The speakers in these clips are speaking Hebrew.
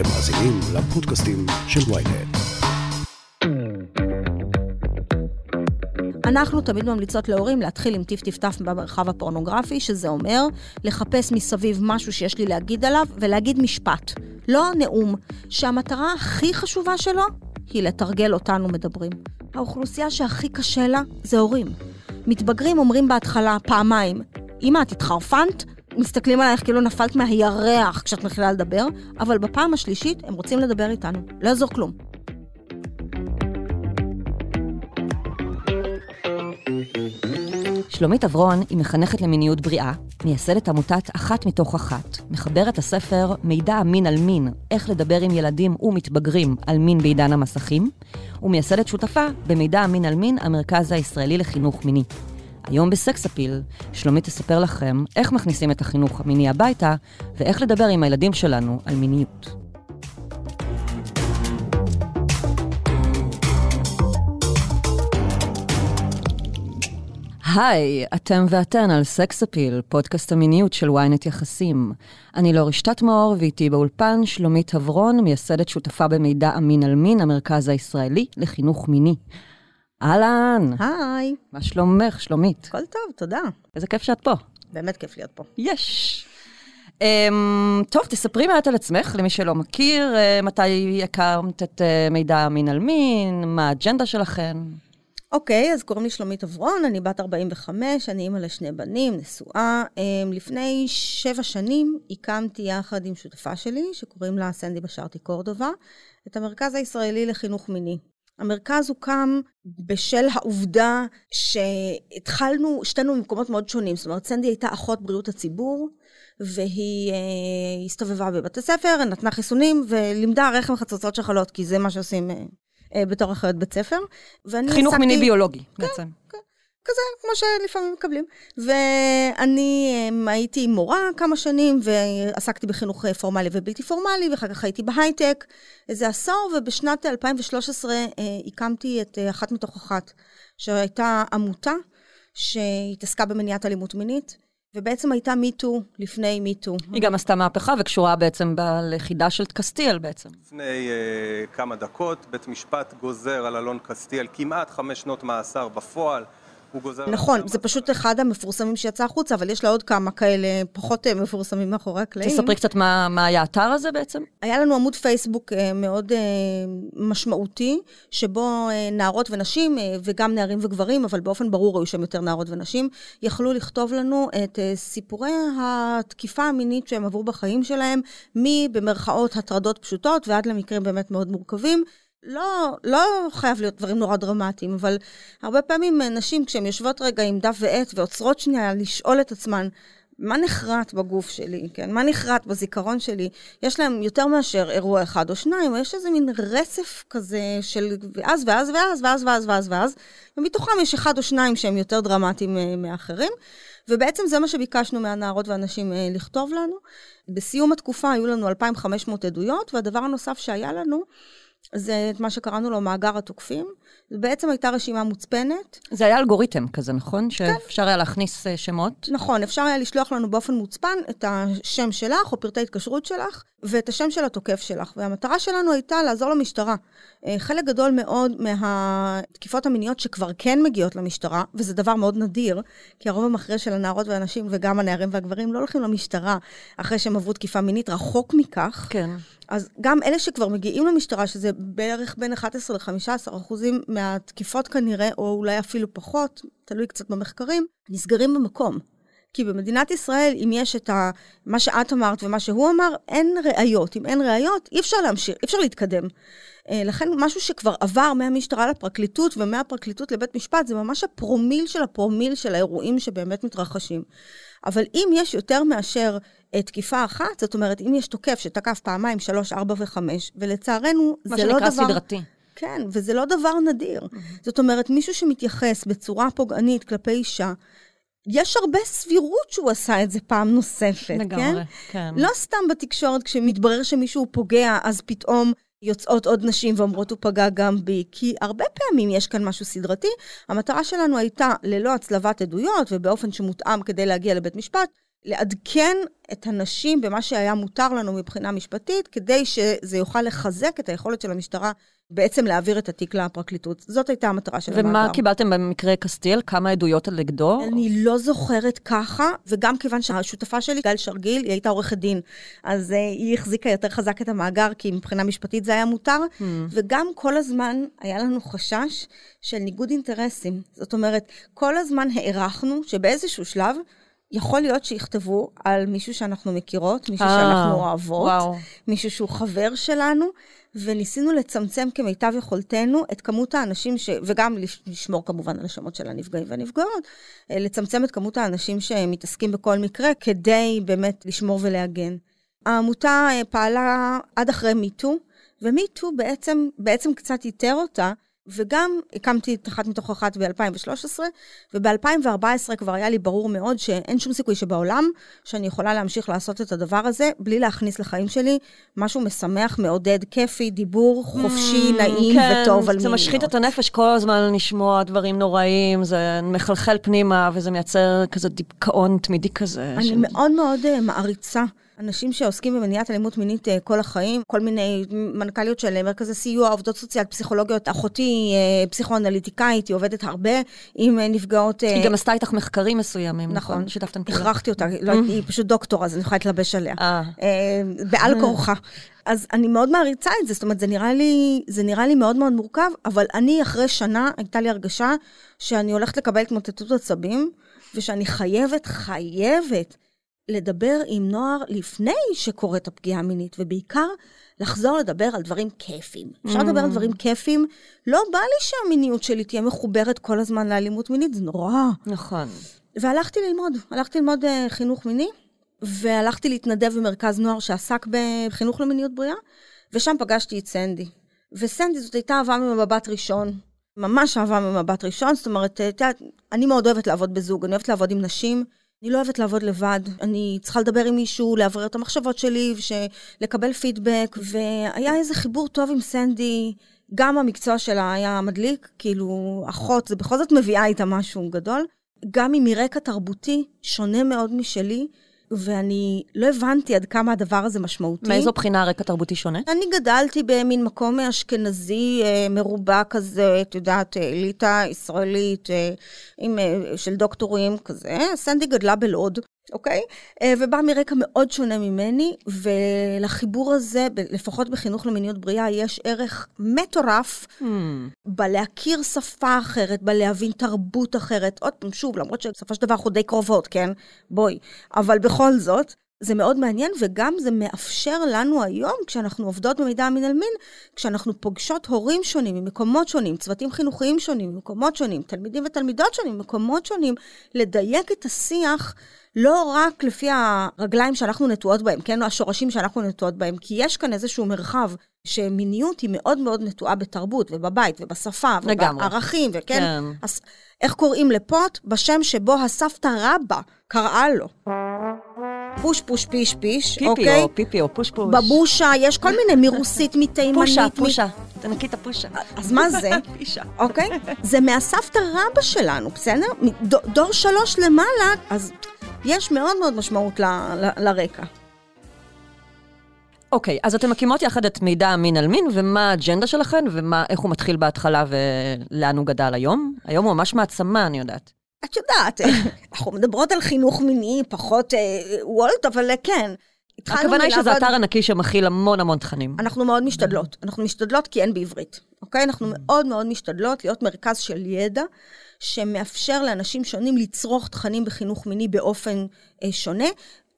אתם מאזינים לפודקאסטים של ויינט. אנחנו תמיד ממליצות להורים להתחיל עם טיף-טיף-טף במרחב הפורנוגרפי, שזה אומר לחפש מסביב משהו שיש לי להגיד עליו ולהגיד משפט, לא נאום, שהמטרה הכי חשובה שלו היא לתרגל אותנו מדברים. האוכלוסייה שהכי קשה לה זה הורים. מתבגרים אומרים בהתחלה פעמיים, אמא, את התחרפנת? מסתכלים עלייך כאילו נפלת מהירח כשאת מתחילה לדבר, אבל בפעם השלישית הם רוצים לדבר איתנו, לא יעזור כלום. שלומית אברון היא מחנכת למיניות בריאה, מייסדת עמותת אחת מתוך אחת, מחברת הספר מידע אמין על מין, איך לדבר עם ילדים ומתבגרים על מין בעידן המסכים, ומייסדת שותפה במידע אמין על מין, המרכז הישראלי לחינוך מיני. היום בסקס אפיל, שלומית תספר לכם איך מכניסים את החינוך המיני הביתה, ואיך לדבר עם הילדים שלנו על מיניות. היי, אתם ואתן על סקס אפיל, פודקאסט המיניות של ynet יחסים. אני לא רשתת מאור, ואיתי באולפן שלומית הברון, מייסדת שותפה במידע אמין על מין, המרכז הישראלי לחינוך מיני. אהלן. היי. מה שלומך, שלומית? הכל טוב, תודה. איזה כיף שאת פה. באמת כיף להיות פה. יש. Um, טוב, תספרי מעט על עצמך, למי שלא מכיר, uh, מתי הקמת את uh, מידע אמין על מין, מה האג'נדה שלכם. אוקיי, אז קוראים לי שלומית אברון, אני בת 45, אני אימא לשני בנים, נשואה. אמ, לפני שבע שנים הקמתי יחד עם שותפה שלי, שקוראים לה סנדי בשארטי קורדובה, את המרכז הישראלי לחינוך מיני. המרכז הוקם בשל העובדה שהתחלנו, שתינו ממקומות מאוד שונים. זאת אומרת, סנדי הייתה אחות בריאות הציבור, והיא אה, הסתובבה בבתי ספר, נתנה חיסונים, ולימדה רחם חצוצות שחלות, כי זה מה שעושים אה, אה, בתור אחיות בית ספר. חינוך עסקתי... מיני ביולוגי כן, בעצם. כן, כזה, כמו שלפעמים מקבלים. ואני אה, הייתי מורה כמה שנים, ועסקתי בחינוך אה, פורמלי ובלתי פורמלי, ואחר כך הייתי בהייטק איזה עשור, ובשנת 2013 הקמתי את אחת מתוך אחת, שהייתה עמותה שהתעסקה במניעת אלימות מינית. ובעצם הייתה מיטו לפני מיטו. היא גם עשתה מהפכה וקשורה בעצם בלכידה של קסטיאל בעצם. לפני uh, כמה דקות בית משפט גוזר על אלון קסטיאל כמעט חמש שנות מאסר בפועל. הוא גוזר... נכון, זה פשוט אחד המפורסמים שיצא החוצה, אבל יש לה עוד כמה כאלה פחות אה, מפורסמים מאחורי הקלעים. תספרי קצת מה, מה היה האתר הזה בעצם. היה לנו עמוד פייסבוק אה, מאוד אה, משמעותי, שבו נערות ונשים, וגם נערים וגברים, אבל באופן ברור היו שם יותר נערות ונשים, יכלו לכתוב לנו את סיפורי התקיפה המינית שהם עברו בחיים שלהם, מבמרכאות הטרדות פשוטות ועד למקרים באמת מאוד מורכבים. לא, לא חייב להיות דברים נורא דרמטיים, אבל הרבה פעמים נשים, כשהן יושבות רגע עם דף ועט ועוצרות שנייה לשאול את עצמן, מה נחרט בגוף שלי, כן? מה נחרט בזיכרון שלי? יש להם יותר מאשר אירוע אחד או שניים, יש איזה מין רצף כזה של ואז ואז ואז ואז ואז ואז ואז, ומתוכם יש אחד או שניים שהם יותר דרמטיים אה, מאחרים. ובעצם זה מה שביקשנו מהנערות והנשים אה, לכתוב לנו. בסיום התקופה היו לנו 2,500 עדויות, והדבר הנוסף שהיה לנו, זה את מה שקראנו לו מאגר התוקפים. זו בעצם הייתה רשימה מוצפנת. זה היה אלגוריתם כזה, נכון? כן. שאפשר היה להכניס אה, שמות? נכון, אפשר היה לשלוח לנו באופן מוצפן את השם שלך או פרטי התקשרות שלך ואת השם של התוקף שלך. והמטרה שלנו הייתה לעזור למשטרה. אה, חלק גדול מאוד מהתקיפות המיניות שכבר כן מגיעות למשטרה, וזה דבר מאוד נדיר, כי הרוב המכריע של הנערות והנשים וגם הנערים והגברים לא הולכים למשטרה אחרי שהם עברו תקיפה מינית, רחוק מכך. כן. אז גם אלה שכבר מגיעים למשטרה, שזה בערך בין 11 ל-15 אחוזים מהתקיפות כנראה, או אולי אפילו פחות, תלוי קצת במחקרים, נסגרים במקום. כי במדינת ישראל, אם יש את ה, מה שאת אמרת ומה שהוא אמר, אין ראיות. אם אין ראיות, אי אפשר להמשיך, אי אפשר להתקדם. אה, לכן משהו שכבר עבר מהמשטרה לפרקליטות ומהפרקליטות לבית משפט, זה ממש הפרומיל של הפרומיל של האירועים שבאמת מתרחשים. אבל אם יש יותר מאשר אה, תקיפה אחת, זאת אומרת, אם יש תוקף שתקף פעמיים, שלוש, ארבע וחמש, ולצערנו, זה לא דבר... מה שנקרא סדרתי. כן, וזה לא דבר נדיר. Mm-hmm. זאת אומרת, מישהו שמתייחס בצורה פוגענית כלפי אישה, יש הרבה סבירות שהוא עשה את זה פעם נוספת, לגמרי, כן? כן. לא סתם בתקשורת, כשמתברר שמישהו פוגע, אז פתאום יוצאות עוד נשים ואומרות הוא פגע גם בי, כי הרבה פעמים יש כאן משהו סדרתי. המטרה שלנו הייתה, ללא הצלבת עדויות ובאופן שמותאם כדי להגיע לבית משפט, לעדכן את הנשים במה שהיה מותר לנו מבחינה משפטית, כדי שזה יוכל לחזק את היכולת של המשטרה בעצם להעביר את התיק לפרקליטות. זאת הייתה המטרה של המאגר. ומה קיבלתם במקרה קסטיאל? כמה עדויות על נגדו? אני לא זוכרת ככה, וגם כיוון שהשותפה שלי, גל שרגיל, היא הייתה עורכת דין, אז uh, היא החזיקה יותר חזק את המאגר, כי מבחינה משפטית זה היה מותר, hmm. וגם כל הזמן היה לנו חשש של ניגוד אינטרסים. זאת אומרת, כל הזמן הערכנו שבאיזשהו שלב, יכול להיות שיכתבו על מישהו שאנחנו מכירות, מישהו 아, שאנחנו אוהבות, וואו. מישהו שהוא חבר שלנו, וניסינו לצמצם כמיטב יכולתנו את כמות האנשים, ש... וגם לשמור כמובן על השמות של הנפגעים והנפגעות, אה, לצמצם את כמות האנשים שמתעסקים בכל מקרה, כדי באמת לשמור ולהגן. העמותה אה, פעלה עד אחרי מיטו, ומיטו בעצם, בעצם קצת איתר אותה. וגם הקמתי את אחת מתוך אחת ב-2013, וב-2014 כבר היה לי ברור מאוד שאין שום סיכוי שבעולם שאני יכולה להמשיך לעשות את הדבר הזה בלי להכניס לחיים שלי משהו משמח, מעודד, כיפי, דיבור חופשי, mm, נעים כן, וטוב על מיניות. זה משחית את הנפש כל הזמן לשמוע דברים נוראים, זה מחלחל פנימה וזה מייצר כזה דיכאון תמידי כזה. אני של... מאוד מאוד uh, מעריצה. אנשים שעוסקים במניעת אלימות מינית אה, כל החיים, כל מיני מנכ"ליות של מרכזי סיוע, עובדות סוציאליות, פסיכולוגיות. אחותי אה, פסיכואנליטיקאית, היא עובדת הרבה עם אה, נפגעות... היא גם עשתה איתך מחקרים מסוימים, נכון? נכון. שיתפתם פעולה. הכרחתי אותה, לא, היא פשוט דוקטור, אז אני יכולה להתלבש עליה. בעל כורחה. אז אני מאוד מעריצה את זה, זאת אומרת, זה נראה לי, זה נראה לי מאוד מאוד מורכב, אבל אני אחרי שנה, הייתה לי הרגשה שאני הולכת לקבל התמוטטות עצבים, ושאני חייבת, חייבת לדבר עם נוער לפני שקורית הפגיעה המינית, ובעיקר לחזור לדבר על דברים כיפים. אפשר mm. לדבר על דברים כיפים, לא בא לי שהמיניות שלי תהיה מחוברת כל הזמן לאלימות מינית, זה נורא. נכון. והלכתי ללמוד, הלכתי ללמוד uh, חינוך מיני, והלכתי להתנדב במרכז נוער שעסק בחינוך למיניות בריאה, ושם פגשתי את סנדי. וסנדי זאת הייתה אהבה ממבט ראשון. ממש אהבה ממבט ראשון, זאת אומרת, אני מאוד אוהבת לעבוד בזוג, אני אוהבת לעבוד עם נשים. אני לא אוהבת לעבוד לבד, אני צריכה לדבר עם מישהו, לאוורר את המחשבות שלי, לקבל פידבק, והיה איזה חיבור טוב עם סנדי. גם המקצוע שלה היה מדליק, כאילו, אחות, זה בכל זאת מביאה איתה משהו גדול. גם אם מרקע תרבותי שונה מאוד משלי, ואני לא הבנתי עד כמה הדבר הזה משמעותי. מאיזו בחינה הרקע תרבותי שונה? אני גדלתי במין מקום אשכנזי אה, מרובע כזה, את יודעת, אליטה ישראלית, אה, עם, אה, של דוקטורים כזה. סנדי גדלה בלוד. אוקיי? אה, ובא מרקע מאוד שונה ממני, ולחיבור הזה, לפחות בחינוך למיניות בריאה, יש ערך מטורף hmm. בלהכיר שפה אחרת, בלהבין תרבות אחרת. עוד פעם, שוב, למרות שבסופו של דבר אנחנו די קרובות, כן? בואי. אבל בכל זאת, זה מאוד מעניין, וגם זה מאפשר לנו היום, כשאנחנו עובדות במידע המין על מין, כשאנחנו פוגשות הורים שונים ממקומות שונים, צוותים חינוכיים שונים ממקומות שונים, תלמידים ותלמידות שונים ממקומות שונים, לדייק את השיח לא רק לפי הרגליים שאנחנו נטועות בהם, כן, השורשים שאנחנו נטועות בהם, כי יש כאן איזשהו מרחב שמיניות היא מאוד מאוד נטועה בתרבות ובבית ובשפה ובערכים, וכן, כן. אז איך קוראים לפוט? בשם שבו הסבתא רבא קראה לו. פוש פוש פיש פיש, פיפי אוקיי? פיפי או פיפי או פוש פוש. בבושה, יש כל מיני מרוסית, מתימנית. פושה, פושה. תנקי את הפושה. אז מה זה? פישה. אוקיי? זה מהסבתא רבא שלנו, בסדר? דור שלוש למעלה, אז יש מאוד מאוד משמעות ל, ל, לרקע. אוקיי, okay, אז אתם מקימות יחד את מידע מין על מין, ומה האג'נדה שלכם, ואיך הוא מתחיל בהתחלה ולאן הוא גדל היום? היום הוא ממש מעצמה, אני יודעת. את יודעת, אנחנו מדברות על חינוך מיני, פחות אה, וולט, אבל אה, כן. הכוונה היא שזה אתר ענקי שמכיל המון המון תכנים. אנחנו מאוד משתדלות. אנחנו משתדלות כי אין בעברית, אוקיי? אנחנו מאוד מאוד משתדלות להיות מרכז של ידע. שמאפשר לאנשים שונים לצרוך תכנים בחינוך מיני באופן אה, שונה,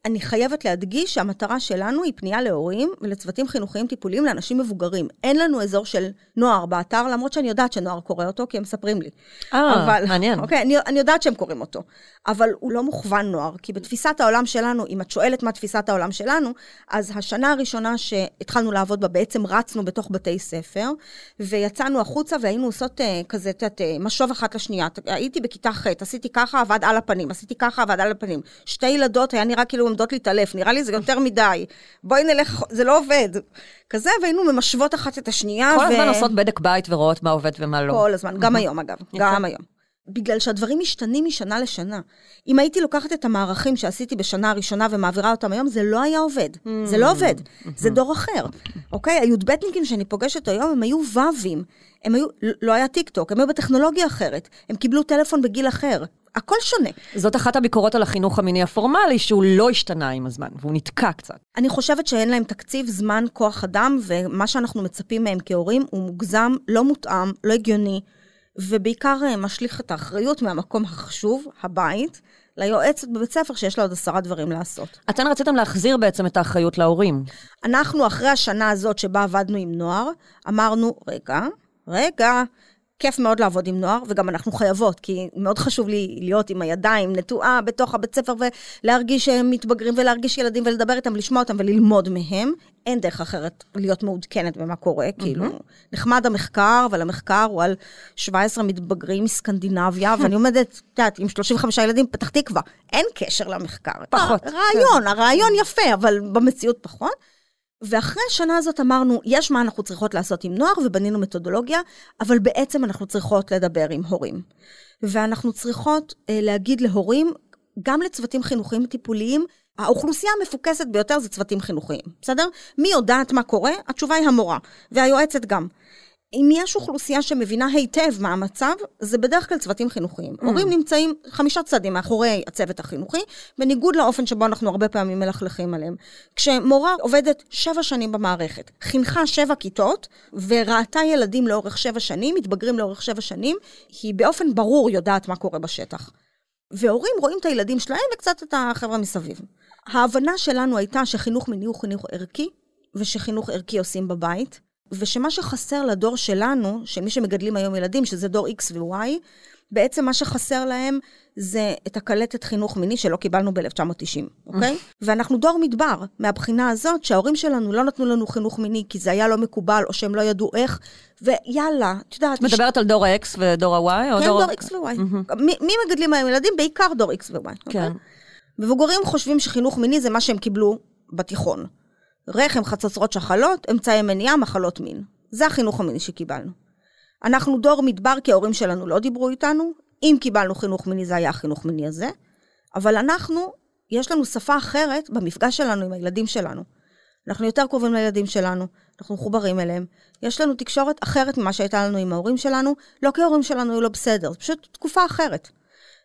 אני חייבת להדגיש שהמטרה שלנו היא פנייה להורים ולצוותים חינוכיים טיפוליים לאנשים מבוגרים. אין לנו אזור של נוער באתר, למרות שאני יודעת שנוער קורא אותו, כי הם מספרים לי. אה, מעניין. אוקיי, אני, אני יודעת שהם קוראים אותו, אבל הוא לא מוכוון נוער, כי בתפיסת העולם שלנו, אם את שואלת מה תפיסת העולם שלנו, אז השנה הראשונה שהתחלנו לעבוד בה, בעצם רצנו בתוך בתי ספר, ויצאנו החוצה והיינו עושות uh, כזה, את יודעת, uh, משוב אחת לשנייה. הייתי בכיתה ח', עשיתי ככה, עבד על הפנים, עשיתי ככה, עבד על הפנים. שתי ילדות, היה נראה כאילו עומדות להתעלף, נראה לי זה יותר מדי. בואי נלך, זה לא עובד. כזה, והיינו ממשוות אחת את השנייה. כל ו... הזמן עושות בדק בית ורואות מה עובד ומה לא. כל הזמן, גם היום אגב, גם היום. בגלל שהדברים משתנים משנה לשנה. אם הייתי לוקחת את המערכים שעשיתי בשנה הראשונה ומעבירה אותם היום, זה לא היה עובד. זה לא עובד. זה דור אחר. אוקיי? הי"בניקים שאני פוגשת היום, הם היו ו"ים. הם היו, לא היה טיק טוק, הם היו בטכנולוגיה אחרת. הם קיבלו טלפון בגיל אחר. הכל שונה. זאת אחת הביקורות על החינוך המיני הפורמלי, שהוא לא השתנה עם הזמן, והוא נתקע קצת. אני חושבת שאין להם תקציב, זמן, כוח אדם, ומה שאנחנו מצפים מהם כהורים הוא מוגזם, לא מותאם, לא הגיוני, ובעיקר אה, משליך את האחריות מהמקום החשוב, הבית, ליועצת בבית ספר שיש לה עוד עשרה דברים לעשות. אתן רציתם להחזיר בעצם את האחריות להורים. אנחנו, אחרי השנה הזאת שבה עבדנו עם נוער, אמרנו, רגע, רגע, כיף מאוד לעבוד עם נוער, וגם אנחנו חייבות, כי מאוד חשוב לי להיות עם הידיים נטועה בתוך הבית ספר ולהרגיש שהם מתבגרים ולהרגיש ילדים ולדבר איתם, לשמוע אותם וללמוד מהם. אין דרך אחרת להיות מעודכנת במה קורה, mm-hmm. כאילו, נחמד המחקר, אבל המחקר הוא על 17 מתבגרים מסקנדינביה, ואני עומדת, את יודעת, עם 35 ילדים, פתח תקווה. אין קשר למחקר. פחות. רעיון, כן. הרעיון יפה, אבל במציאות פחות. ואחרי השנה הזאת אמרנו, יש מה אנחנו צריכות לעשות עם נוער, ובנינו מתודולוגיה, אבל בעצם אנחנו צריכות לדבר עם הורים. ואנחנו צריכות אה, להגיד להורים, גם לצוותים חינוכיים טיפוליים, האוכלוסייה המפוקסת ביותר זה צוותים חינוכיים, בסדר? מי יודעת מה קורה? התשובה היא המורה, והיועצת גם. אם יש אוכלוסייה שמבינה היטב מה המצב, זה בדרך כלל צוותים חינוכיים. Mm. הורים נמצאים חמישה צעדים מאחורי הצוות החינוכי, בניגוד לאופן שבו אנחנו הרבה פעמים מלכלכים עליהם. כשמורה עובדת שבע שנים במערכת, חינכה שבע כיתות, וראתה ילדים לאורך שבע שנים, מתבגרים לאורך שבע שנים, היא באופן ברור יודעת מה קורה בשטח. והורים רואים את הילדים שלהם וקצת את החבר'ה מסביב. ההבנה שלנו הייתה שחינוך מיני הוא חינוך ערכי, ושחינוך ערכי עושים בבית. ושמה שחסר לדור שלנו, של מי שמגדלים היום ילדים, שזה דור X ו-Y, בעצם מה שחסר להם זה את הקלטת חינוך מיני שלא קיבלנו ב-1990, אוקיי? ואנחנו דור מדבר, מהבחינה הזאת שההורים שלנו לא נתנו לנו חינוך מיני כי זה היה לא מקובל, או שהם לא ידעו איך, ויאללה, את יודעת... את מדברת על דור ה-X ודור ה-Y? כן, דור, X ו-Y. מי, מגדלים היום ילדים? בעיקר דור X ו-Y, אוקיי? כן. מבוגרים חושבים שחינוך מיני זה מה שהם קיבלו בתיכון. רחם, חצוצרות שחלות, אמצעי מניעה, מחלות מין. זה החינוך המיני שקיבלנו. אנחנו דור מדבר כי ההורים שלנו לא דיברו איתנו, אם קיבלנו חינוך מיני זה היה החינוך מיני הזה, אבל אנחנו, יש לנו שפה אחרת במפגש שלנו עם הילדים שלנו. אנחנו יותר קרובים לילדים שלנו, אנחנו מחוברים אליהם. יש לנו תקשורת אחרת ממה שהייתה לנו עם ההורים שלנו, לא כי ההורים שלנו היו לא בסדר, זו פשוט תקופה אחרת.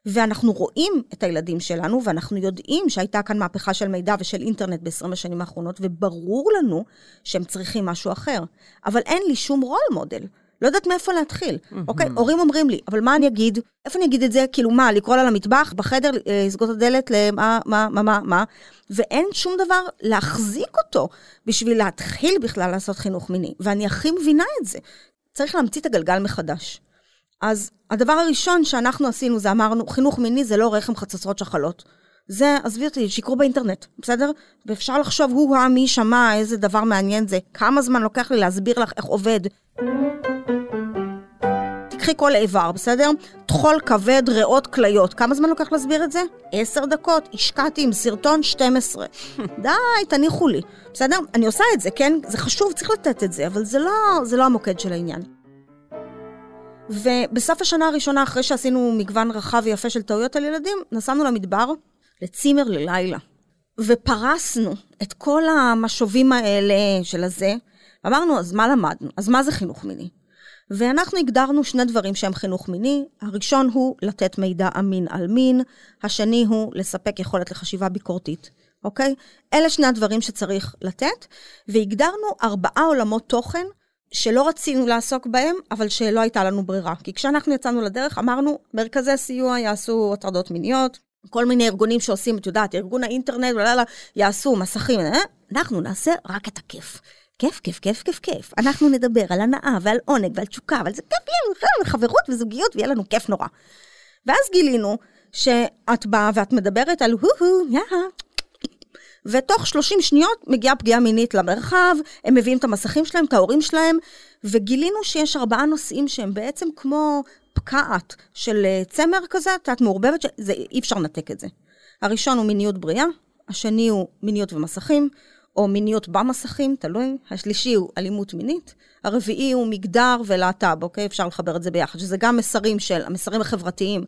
ואנחנו רואים את הילדים שלנו, ואנחנו יודעים שהייתה כאן מהפכה של מידע ושל אינטרנט ב-20 השנים האחרונות, וברור לנו שהם צריכים משהו אחר. אבל אין לי שום רול מודל. לא יודעת מאיפה להתחיל. אוקיי, הורים אומרים לי, אבל מה אני אגיד? איפה אני אגיד את זה? כאילו מה, לקרוא לה למטבח, בחדר, אה, לסגור את הדלת, למה, מה, מה, מה, מה? ואין שום דבר להחזיק אותו בשביל להתחיל בכלל לעשות חינוך מיני. ואני הכי מבינה את זה. צריך להמציא את הגלגל מחדש. אז הדבר הראשון שאנחנו עשינו זה אמרנו, חינוך מיני זה לא רחם חצוצרות שחלות. זה, עזבי אותי, שיקרו באינטרנט, בסדר? ואפשר לחשוב, הוא-הא, מי שמע, איזה דבר מעניין זה. כמה זמן לוקח לי להסביר לך איך עובד. תקחי כל איבר, בסדר? טחול, כבד, ריאות, כליות. כמה זמן לוקח להסביר את זה? עשר דקות. השקעתי עם סרטון 12. די, תניחו לי. בסדר? אני עושה את זה, כן? זה חשוב, צריך לתת את זה, אבל זה לא, זה לא המוקד של העניין. ובסוף השנה הראשונה, אחרי שעשינו מגוון רחב ויפה של טעויות על ילדים, נסענו למדבר, לצימר ללילה. ופרסנו את כל המשובים האלה של הזה, אמרנו, אז מה למדנו? אז מה זה חינוך מיני? ואנחנו הגדרנו שני דברים שהם חינוך מיני. הראשון הוא לתת מידע אמין על מין, השני הוא לספק יכולת לחשיבה ביקורתית, אוקיי? אלה שני הדברים שצריך לתת, והגדרנו ארבעה עולמות תוכן שלא רצינו לעסוק בהם, אבל שלא הייתה לנו ברירה. כי כשאנחנו יצאנו לדרך, אמרנו, מרכזי סיוע יעשו הטרדות מיניות, כל מיני ארגונים שעושים, את יודעת, ארגון האינטרנט, ולאללה, יעשו מסכים, אה? אנחנו נעשה רק את הכיף. כיף, כיף, כיף, כיף, כיף. אנחנו נדבר על הנאה ועל עונג ועל תשוקה, ועל זה כיף, יהיה לנו חברות וזוגיות, ויהיה לנו כיף נורא. ואז גילינו שאת באה ואת מדברת על הו-הו, יאה, ותוך 30 שניות מגיעה פגיעה מינית למרחב, הם מביאים את המסכים שלהם, את ההורים שלהם, וגילינו שיש ארבעה נושאים שהם בעצם כמו פקעת של אה, צמר כזה, יודעת, מעורבבת, זה, אי אפשר לנתק את זה. הראשון הוא מיניות בריאה, השני הוא מיניות ומסכים, או מיניות במסכים, תלוי. השלישי הוא אלימות מינית. הרביעי הוא מגדר ולהט"ב, אוקיי? אפשר לחבר את זה ביחד, שזה גם מסרים של, המסרים החברתיים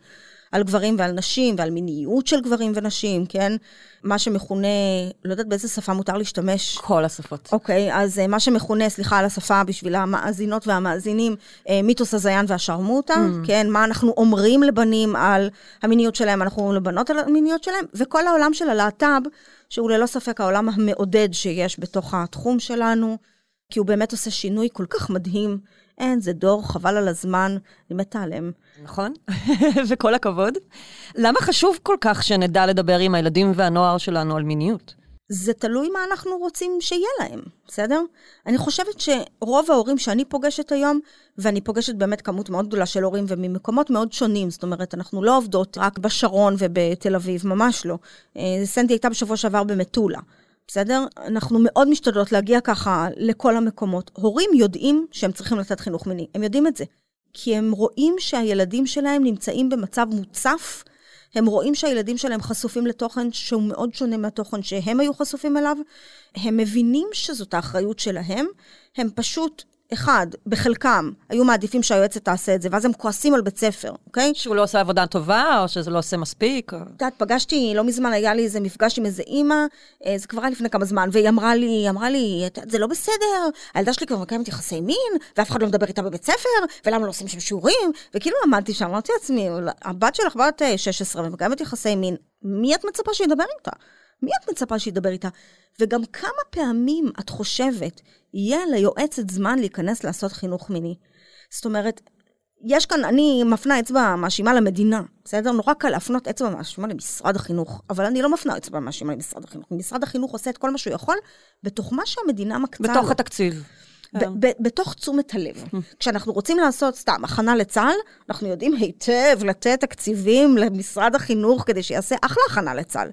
על גברים ועל נשים, ועל מיניות של גברים ונשים, כן? מה שמכונה, לא יודעת באיזה שפה מותר להשתמש. כל השפות. אוקיי, אז אה, מה שמכונה, סליחה על השפה בשביל המאזינות והמאזינים, אה, מיתוס הזיין והשרמוטה, mm. כן? מה אנחנו אומרים לבנים על המיניות שלהם, אנחנו אומרים לבנות על המיניות שלהם, וכל העולם של הלהט"ב, שהוא ללא ספק העולם המעודד שיש בתוך התחום שלנו, כי הוא באמת עושה שינוי כל כך מדהים. אין, זה דור, חבל על הזמן, אני מתה עליהם. נכון, וכל הכבוד. למה חשוב כל כך שנדע לדבר עם הילדים והנוער שלנו על מיניות? זה תלוי מה אנחנו רוצים שיהיה להם, בסדר? אני חושבת שרוב ההורים שאני פוגשת היום, ואני פוגשת באמת כמות מאוד גדולה של הורים וממקומות מאוד שונים, זאת אומרת, אנחנו לא עובדות רק בשרון ובתל אביב, ממש לא. אה, סנדי הייתה בשבוע שעבר במטולה. בסדר? אנחנו מאוד משתדלות להגיע ככה לכל המקומות. הורים יודעים שהם צריכים לתת חינוך מיני, הם יודעים את זה. כי הם רואים שהילדים שלהם נמצאים במצב מוצף, הם רואים שהילדים שלהם חשופים לתוכן שהוא מאוד שונה מהתוכן שהם היו חשופים אליו, הם מבינים שזאת האחריות שלהם, הם פשוט אחד, בחלקם, היו מעדיפים שהיועצת תעשה את זה, ואז הם כועסים על בית ספר, אוקיי? שהוא לא עושה עבודה טובה, או שזה לא עושה מספיק? את יודעת, פגשתי, לא מזמן היה לי איזה מפגש עם איזה אימא, אה, זה כבר היה לפני כמה זמן, והיא אמרה לי, היא אמרה לי, זה לא בסדר, הילדה שלי כבר מקיימת יחסי מין, ואף אחד לא מדבר איתה בבית ספר, ולמה לא עושים שם שיעורים? וכאילו עמדתי שם, אמרתי לעצמי, הבת שלך בת 16 אה, ומקיימת יחסי מין, מי את מצפה שידבר איתה? מי את מצפה שידבר איתה? וגם כמה פעמים את חושבת, יהיה ליועצת זמן להיכנס לעשות חינוך מיני? זאת אומרת, יש כאן, אני מפנה אצבע מאשימה למדינה, בסדר? נורא קל להפנות אצבע מאשימה למשרד החינוך, אבל אני לא מפנה אצבע מאשימה למשרד החינוך. משרד החינוך עושה את כל מה שהוא יכול, בתוך מה שהמדינה מקצה לו. בתוך התקציב. בתוך תשומת הלב. כשאנחנו רוצים לעשות סתם הכנה לצה"ל, אנחנו יודעים היטב לתת תקציבים למשרד החינוך כדי שיעשה אחלה הכנה לצה"ל.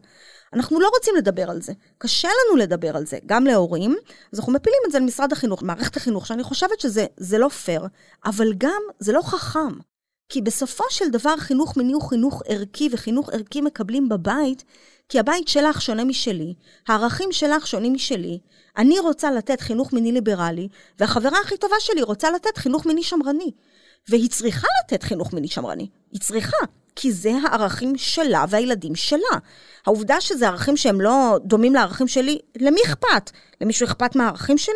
אנחנו לא רוצים לדבר על זה. קשה לנו לדבר על זה, גם להורים, אז אנחנו מפילים את זה למשרד החינוך, מערכת החינוך, שאני חושבת שזה לא פייר, אבל גם זה לא חכם. כי בסופו של דבר חינוך מיני הוא חינוך ערכי, וחינוך ערכי מקבלים בבית, כי הבית שלך שונה משלי, הערכים שלך שונים משלי. אני רוצה לתת חינוך מיני ליברלי, והחברה הכי טובה שלי רוצה לתת חינוך מיני שמרני. והיא צריכה לתת חינוך מיני שמרני, היא צריכה. כי זה הערכים שלה והילדים שלה. העובדה שזה ערכים שהם לא דומים לערכים שלי, למי אכפת? למישהו אכפת מהערכים שלי?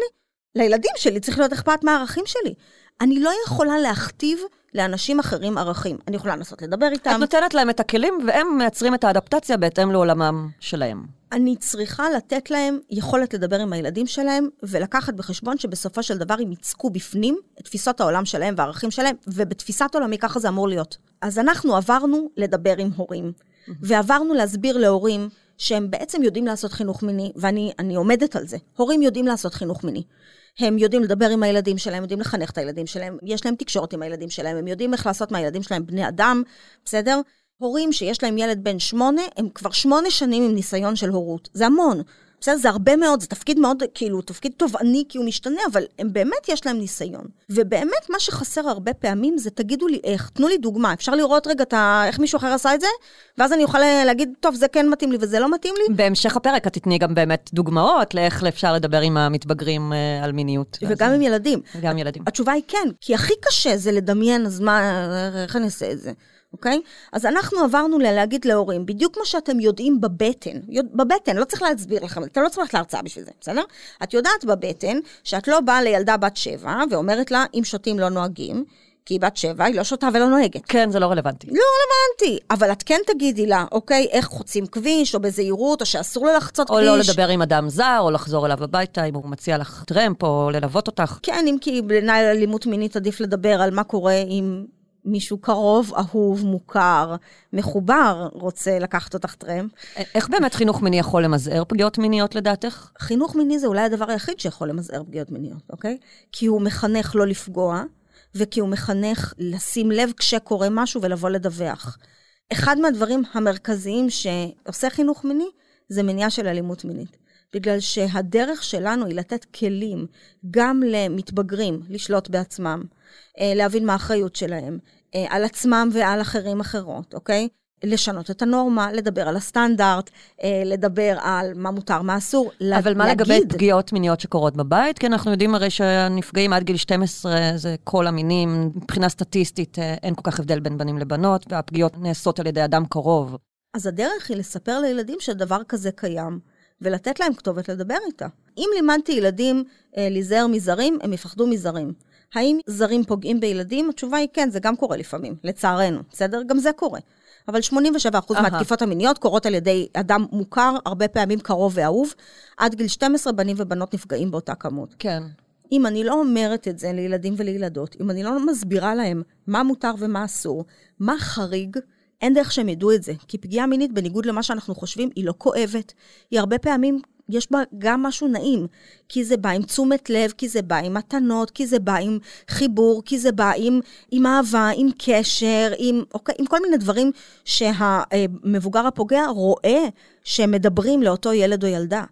לילדים שלי צריך להיות אכפת מהערכים שלי. אני לא יכולה להכתיב לאנשים אחרים ערכים. אני יכולה לנסות לדבר איתם. את נותנת להם את הכלים, והם מייצרים את האדפטציה בהתאם לעולמם שלהם. אני צריכה לתת להם יכולת לדבר עם הילדים שלהם, ולקחת בחשבון שבסופו של דבר הם יצקו בפנים את תפיסות העולם שלהם והערכים שלהם, ובתפיסת עולמי ככה זה אמור להיות. אז אנחנו עברנו לדבר עם הורים, ועברנו להסביר להורים שהם בעצם יודעים לעשות חינוך מיני, ואני עומדת על זה. הורים יודעים לעשות חינוך מיני. הם יודעים לדבר עם הילדים שלהם, יודעים לחנך את הילדים שלהם, יש להם תקשורת עם הילדים שלהם, הם יודעים איך לעשות מהילדים שלהם בני אדם, בסדר? הורים שיש להם ילד בן שמונה, הם כבר שמונה שנים עם ניסיון של הורות. זה המון. בסדר? זה הרבה מאוד, זה תפקיד מאוד, כאילו, תפקיד תובעני כי הוא משתנה, אבל הם באמת יש להם ניסיון. ובאמת, מה שחסר הרבה פעמים זה, תגידו לי איך, תנו לי דוגמה. אפשר לראות רגע את ה... איך מישהו אחר עשה את זה? ואז אני אוכל להגיד, טוב, זה כן מתאים לי וזה לא מתאים לי. בהמשך הפרק את תתני גם באמת דוגמאות לאיך אפשר לדבר עם המתבגרים אה, על מיניות. וגם עם ילדים. וגם ילדים. התשובה היא כן, כי הכי קשה זה לדמיין, אז מה, איך אני אעשה את זה? אוקיי? אז אנחנו עברנו ללהגיד להורים, בדיוק כמו שאתם יודעים בבטן, בבטן, לא צריך להסביר לכם, אתם לא צריכים ללכת להרצאה בשביל זה, בסדר? את יודעת בבטן שאת לא באה לילדה בת שבע ואומרת לה, אם שותים לא נוהגים, כי היא בת שבע, היא לא שותה ולא נוהגת. כן, זה לא רלוונטי. לא רלוונטי, אבל את כן תגידי לה, אוקיי, איך חוצים כביש, או בזהירות, או שאסור לה לחצות או כביש. או לא לדבר עם אדם זר, או לחזור אליו הביתה, אם הוא מציע לך טרמפ, או ללוות אותך. כן, אם כי בעיניי אלימות מינית עדיף לדבר על מה קורה עם מישהו קרוב, אהוב, מוכר, מחובר, רוצה לקחת אותך טרמפ. איך באמת חינוך מיני יכול למזער פגיעות מיניות לדעתך? חינוך מיני זה אולי הדבר היחיד שיכול למזער פגיעות מיניות, אוקיי? כי הוא מחנך לא לפגוע, וכי הוא מחנך לשים לב כשקורה משהו ולבוא לדווח. אחד מהדברים המרכזיים שעושה חינוך מיני, זה מניעה של אלימות מינית. בגלל שהדרך שלנו היא לתת כלים גם למתבגרים לשלוט בעצמם, אה, להבין מה האחריות שלהם, אה, על עצמם ועל אחרים אחרות, אוקיי? לשנות את הנורמה, לדבר על הסטנדרט, אה, לדבר על מה מותר, מה אסור, לה, אבל מה להגיד. לגבי פגיעות מיניות שקורות בבית? כי אנחנו יודעים הרי שהנפגעים עד גיל 12 זה כל המינים, מבחינה סטטיסטית אה, אין כל כך הבדל בין בנים לבנות, והפגיעות נעשות על ידי אדם קרוב. אז הדרך היא לספר לילדים שדבר כזה קיים, ולתת להם כתובת לדבר איתה. אם לימדתי ילדים אה, להיזהר מזרים, הם יפחדו מזרים. האם זרים פוגעים בילדים? התשובה היא כן, זה גם קורה לפעמים, לצערנו, בסדר? גם זה קורה. אבל 87% אהה. מהתקיפות המיניות קורות על ידי אדם מוכר, הרבה פעמים קרוב ואהוב. עד גיל 12 בנים ובנות נפגעים באותה כמות. כן. אם אני לא אומרת את זה לילדים ולילדות, אם אני לא מסבירה להם מה מותר ומה אסור, מה חריג, אין דרך שהם ידעו את זה. כי פגיעה מינית, בניגוד למה שאנחנו חושבים, היא לא כואבת. היא הרבה פעמים, יש בה גם משהו נעים. כי זה בא עם תשומת לב, כי זה בא עם מתנות, כי זה בא עם חיבור, כי זה בא עם, עם אהבה, עם קשר, עם, אוקיי, עם כל מיני דברים שהמבוגר הפוגע רואה שהם מדברים לאותו ילד או ילדה.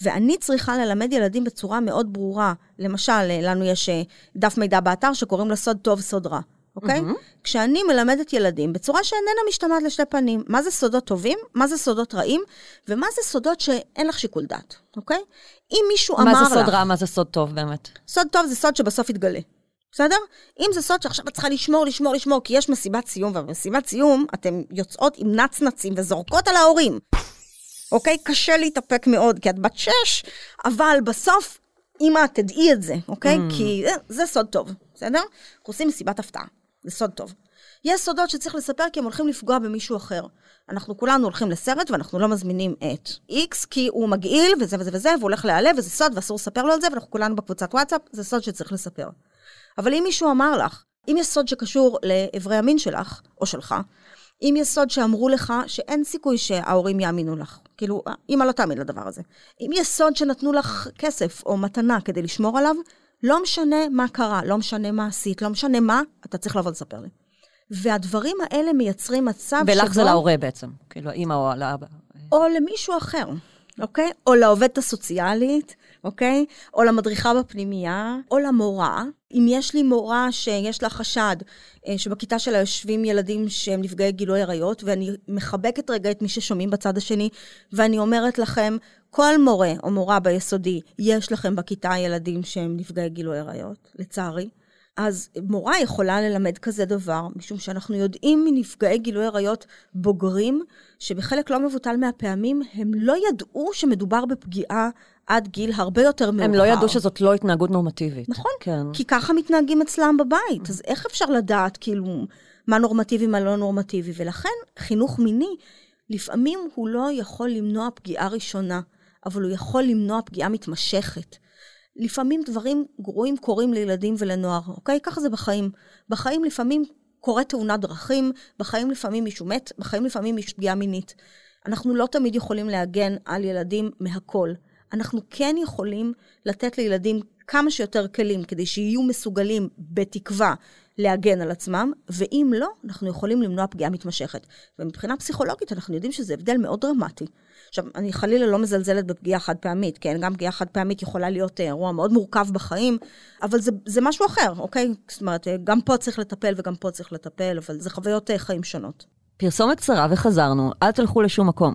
ואני צריכה ללמד ילדים בצורה מאוד ברורה. למשל, לנו יש אה, דף מידע באתר שקוראים לו סוד טוב, סוד רע, אוקיי? מהמם. כשאני מלמדת ילדים בצורה שאיננה משתמעת לשתי פנים, מה זה סודות טובים, מה זה סודות רעים, ומה זה סודות שאין לך שיקול דעת, אוקיי? אם מישהו אמר לך... מה זה סוד רע, מה זה סוד טוב באמת? סוד טוב זה סוד שבסוף יתגלה, בסדר? אם זה סוד שעכשיו את צריכה לשמור, לשמור, לשמור, כי יש מסיבת סיום, ובמסיבת סיום אתן יוצאות עם נצנצים וזורקות על ההורים. אוקיי? קשה להתאפק מאוד, כי את בת שש, אבל בסוף, אמא, תדעי את זה, אוקיי? Mm. כי זה, זה סוד טוב, בסדר? אנחנו עושים מסיבת הפתעה, זה סוד טוב. יש סודות שצריך לספר כי הם הולכים לפגוע במישהו אחר. אנחנו כולנו הולכים לסרט ואנחנו לא מזמינים את X, כי הוא מגעיל וזה וזה וזה, והוא הולך להיעלב וזה סוד ואסור לספר לו על זה, ואנחנו כולנו בקבוצת וואטסאפ, זה סוד שצריך לספר. אבל אם מישהו אמר לך, אם יש סוד שקשור לאיברי המין שלך, או שלך, אם יש סוד שאמרו לך שאין סיכוי שההורים יאמינו לך, כאילו, אמא לא תאמין לדבר הזה. אם יש סוד שנתנו לך כסף או מתנה כדי לשמור עליו, לא משנה מה קרה, לא משנה מה עשית, לא משנה מה, אתה צריך לבוא לספר לי. והדברים האלה מייצרים מצב שבו... ולך זה להורה בעצם, כאילו האמא או לאבא. או למישהו אחר, אוקיי? או לעובדת הסוציאלית, אוקיי? או למדריכה בפנימייה, או למורה. אם יש לי מורה שיש לה חשד אה, שבכיתה שלה יושבים ילדים שהם נפגעי גילוי עריות, ואני מחבקת רגע את מי ששומעים בצד השני, ואני אומרת לכם, כל מורה או מורה ביסודי, יש לכם בכיתה ילדים שהם נפגעי גילוי עריות, לצערי. אז מורה יכולה ללמד כזה דבר, משום שאנחנו יודעים מנפגעי גילוי עריות בוגרים, שבחלק לא מבוטל מהפעמים הם לא ידעו שמדובר בפגיעה עד גיל הרבה יותר מאוחר. הם לא ידעו שזאת לא התנהגות נורמטיבית. נכון, כן. כי ככה מתנהגים אצלם בבית, אז איך אפשר לדעת כאילו מה נורמטיבי, מה לא נורמטיבי? ולכן חינוך מיני, לפעמים הוא לא יכול למנוע פגיעה ראשונה, אבל הוא יכול למנוע פגיעה מתמשכת. לפעמים דברים גרועים קורים לילדים ולנוער, אוקיי? ככה זה בחיים. בחיים לפעמים קורית תאונת דרכים, בחיים לפעמים מישהו מת, בחיים לפעמים יש פגיעה מינית. אנחנו לא תמיד יכולים להגן על ילדים מהכל. אנחנו כן יכולים לתת לילדים כמה שיותר כלים כדי שיהיו מסוגלים, בתקווה, להגן על עצמם, ואם לא, אנחנו יכולים למנוע פגיעה מתמשכת. ומבחינה פסיכולוגית אנחנו יודעים שזה הבדל מאוד דרמטי. עכשיו, אני חלילה לא מזלזלת בפגיעה חד פעמית, כן? גם פגיעה חד פעמית יכולה להיות אה, אירוע מאוד מורכב בחיים, אבל זה, זה משהו אחר, אוקיי? זאת אומרת, אה, גם פה צריך לטפל וגם פה צריך לטפל, אבל זה חוויות אה, חיים שונות. פרסומת קצרה וחזרנו, אל תלכו לשום מקום.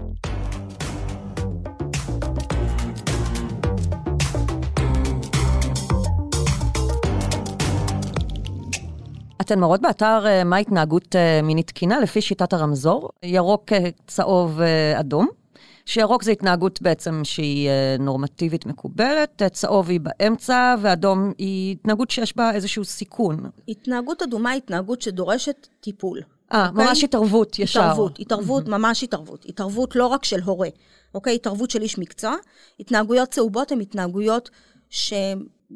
אתן מראות באתר אה, מה התנהגות אה, מינית תקינה לפי שיטת הרמזור, ירוק, אה, צהוב, אדום. שירוק זה התנהגות בעצם שהיא נורמטיבית מקובלת, צהוב היא באמצע, ואדום היא התנהגות שיש בה איזשהו סיכון. התנהגות אדומה היא התנהגות שדורשת טיפול. אה, אוקיי? ממש התערבות ישר. התערבות, התערבות, ממש התערבות. התערבות לא רק של הורה, אוקיי? התערבות של איש מקצוע. התנהגויות צהובות הן התנהגויות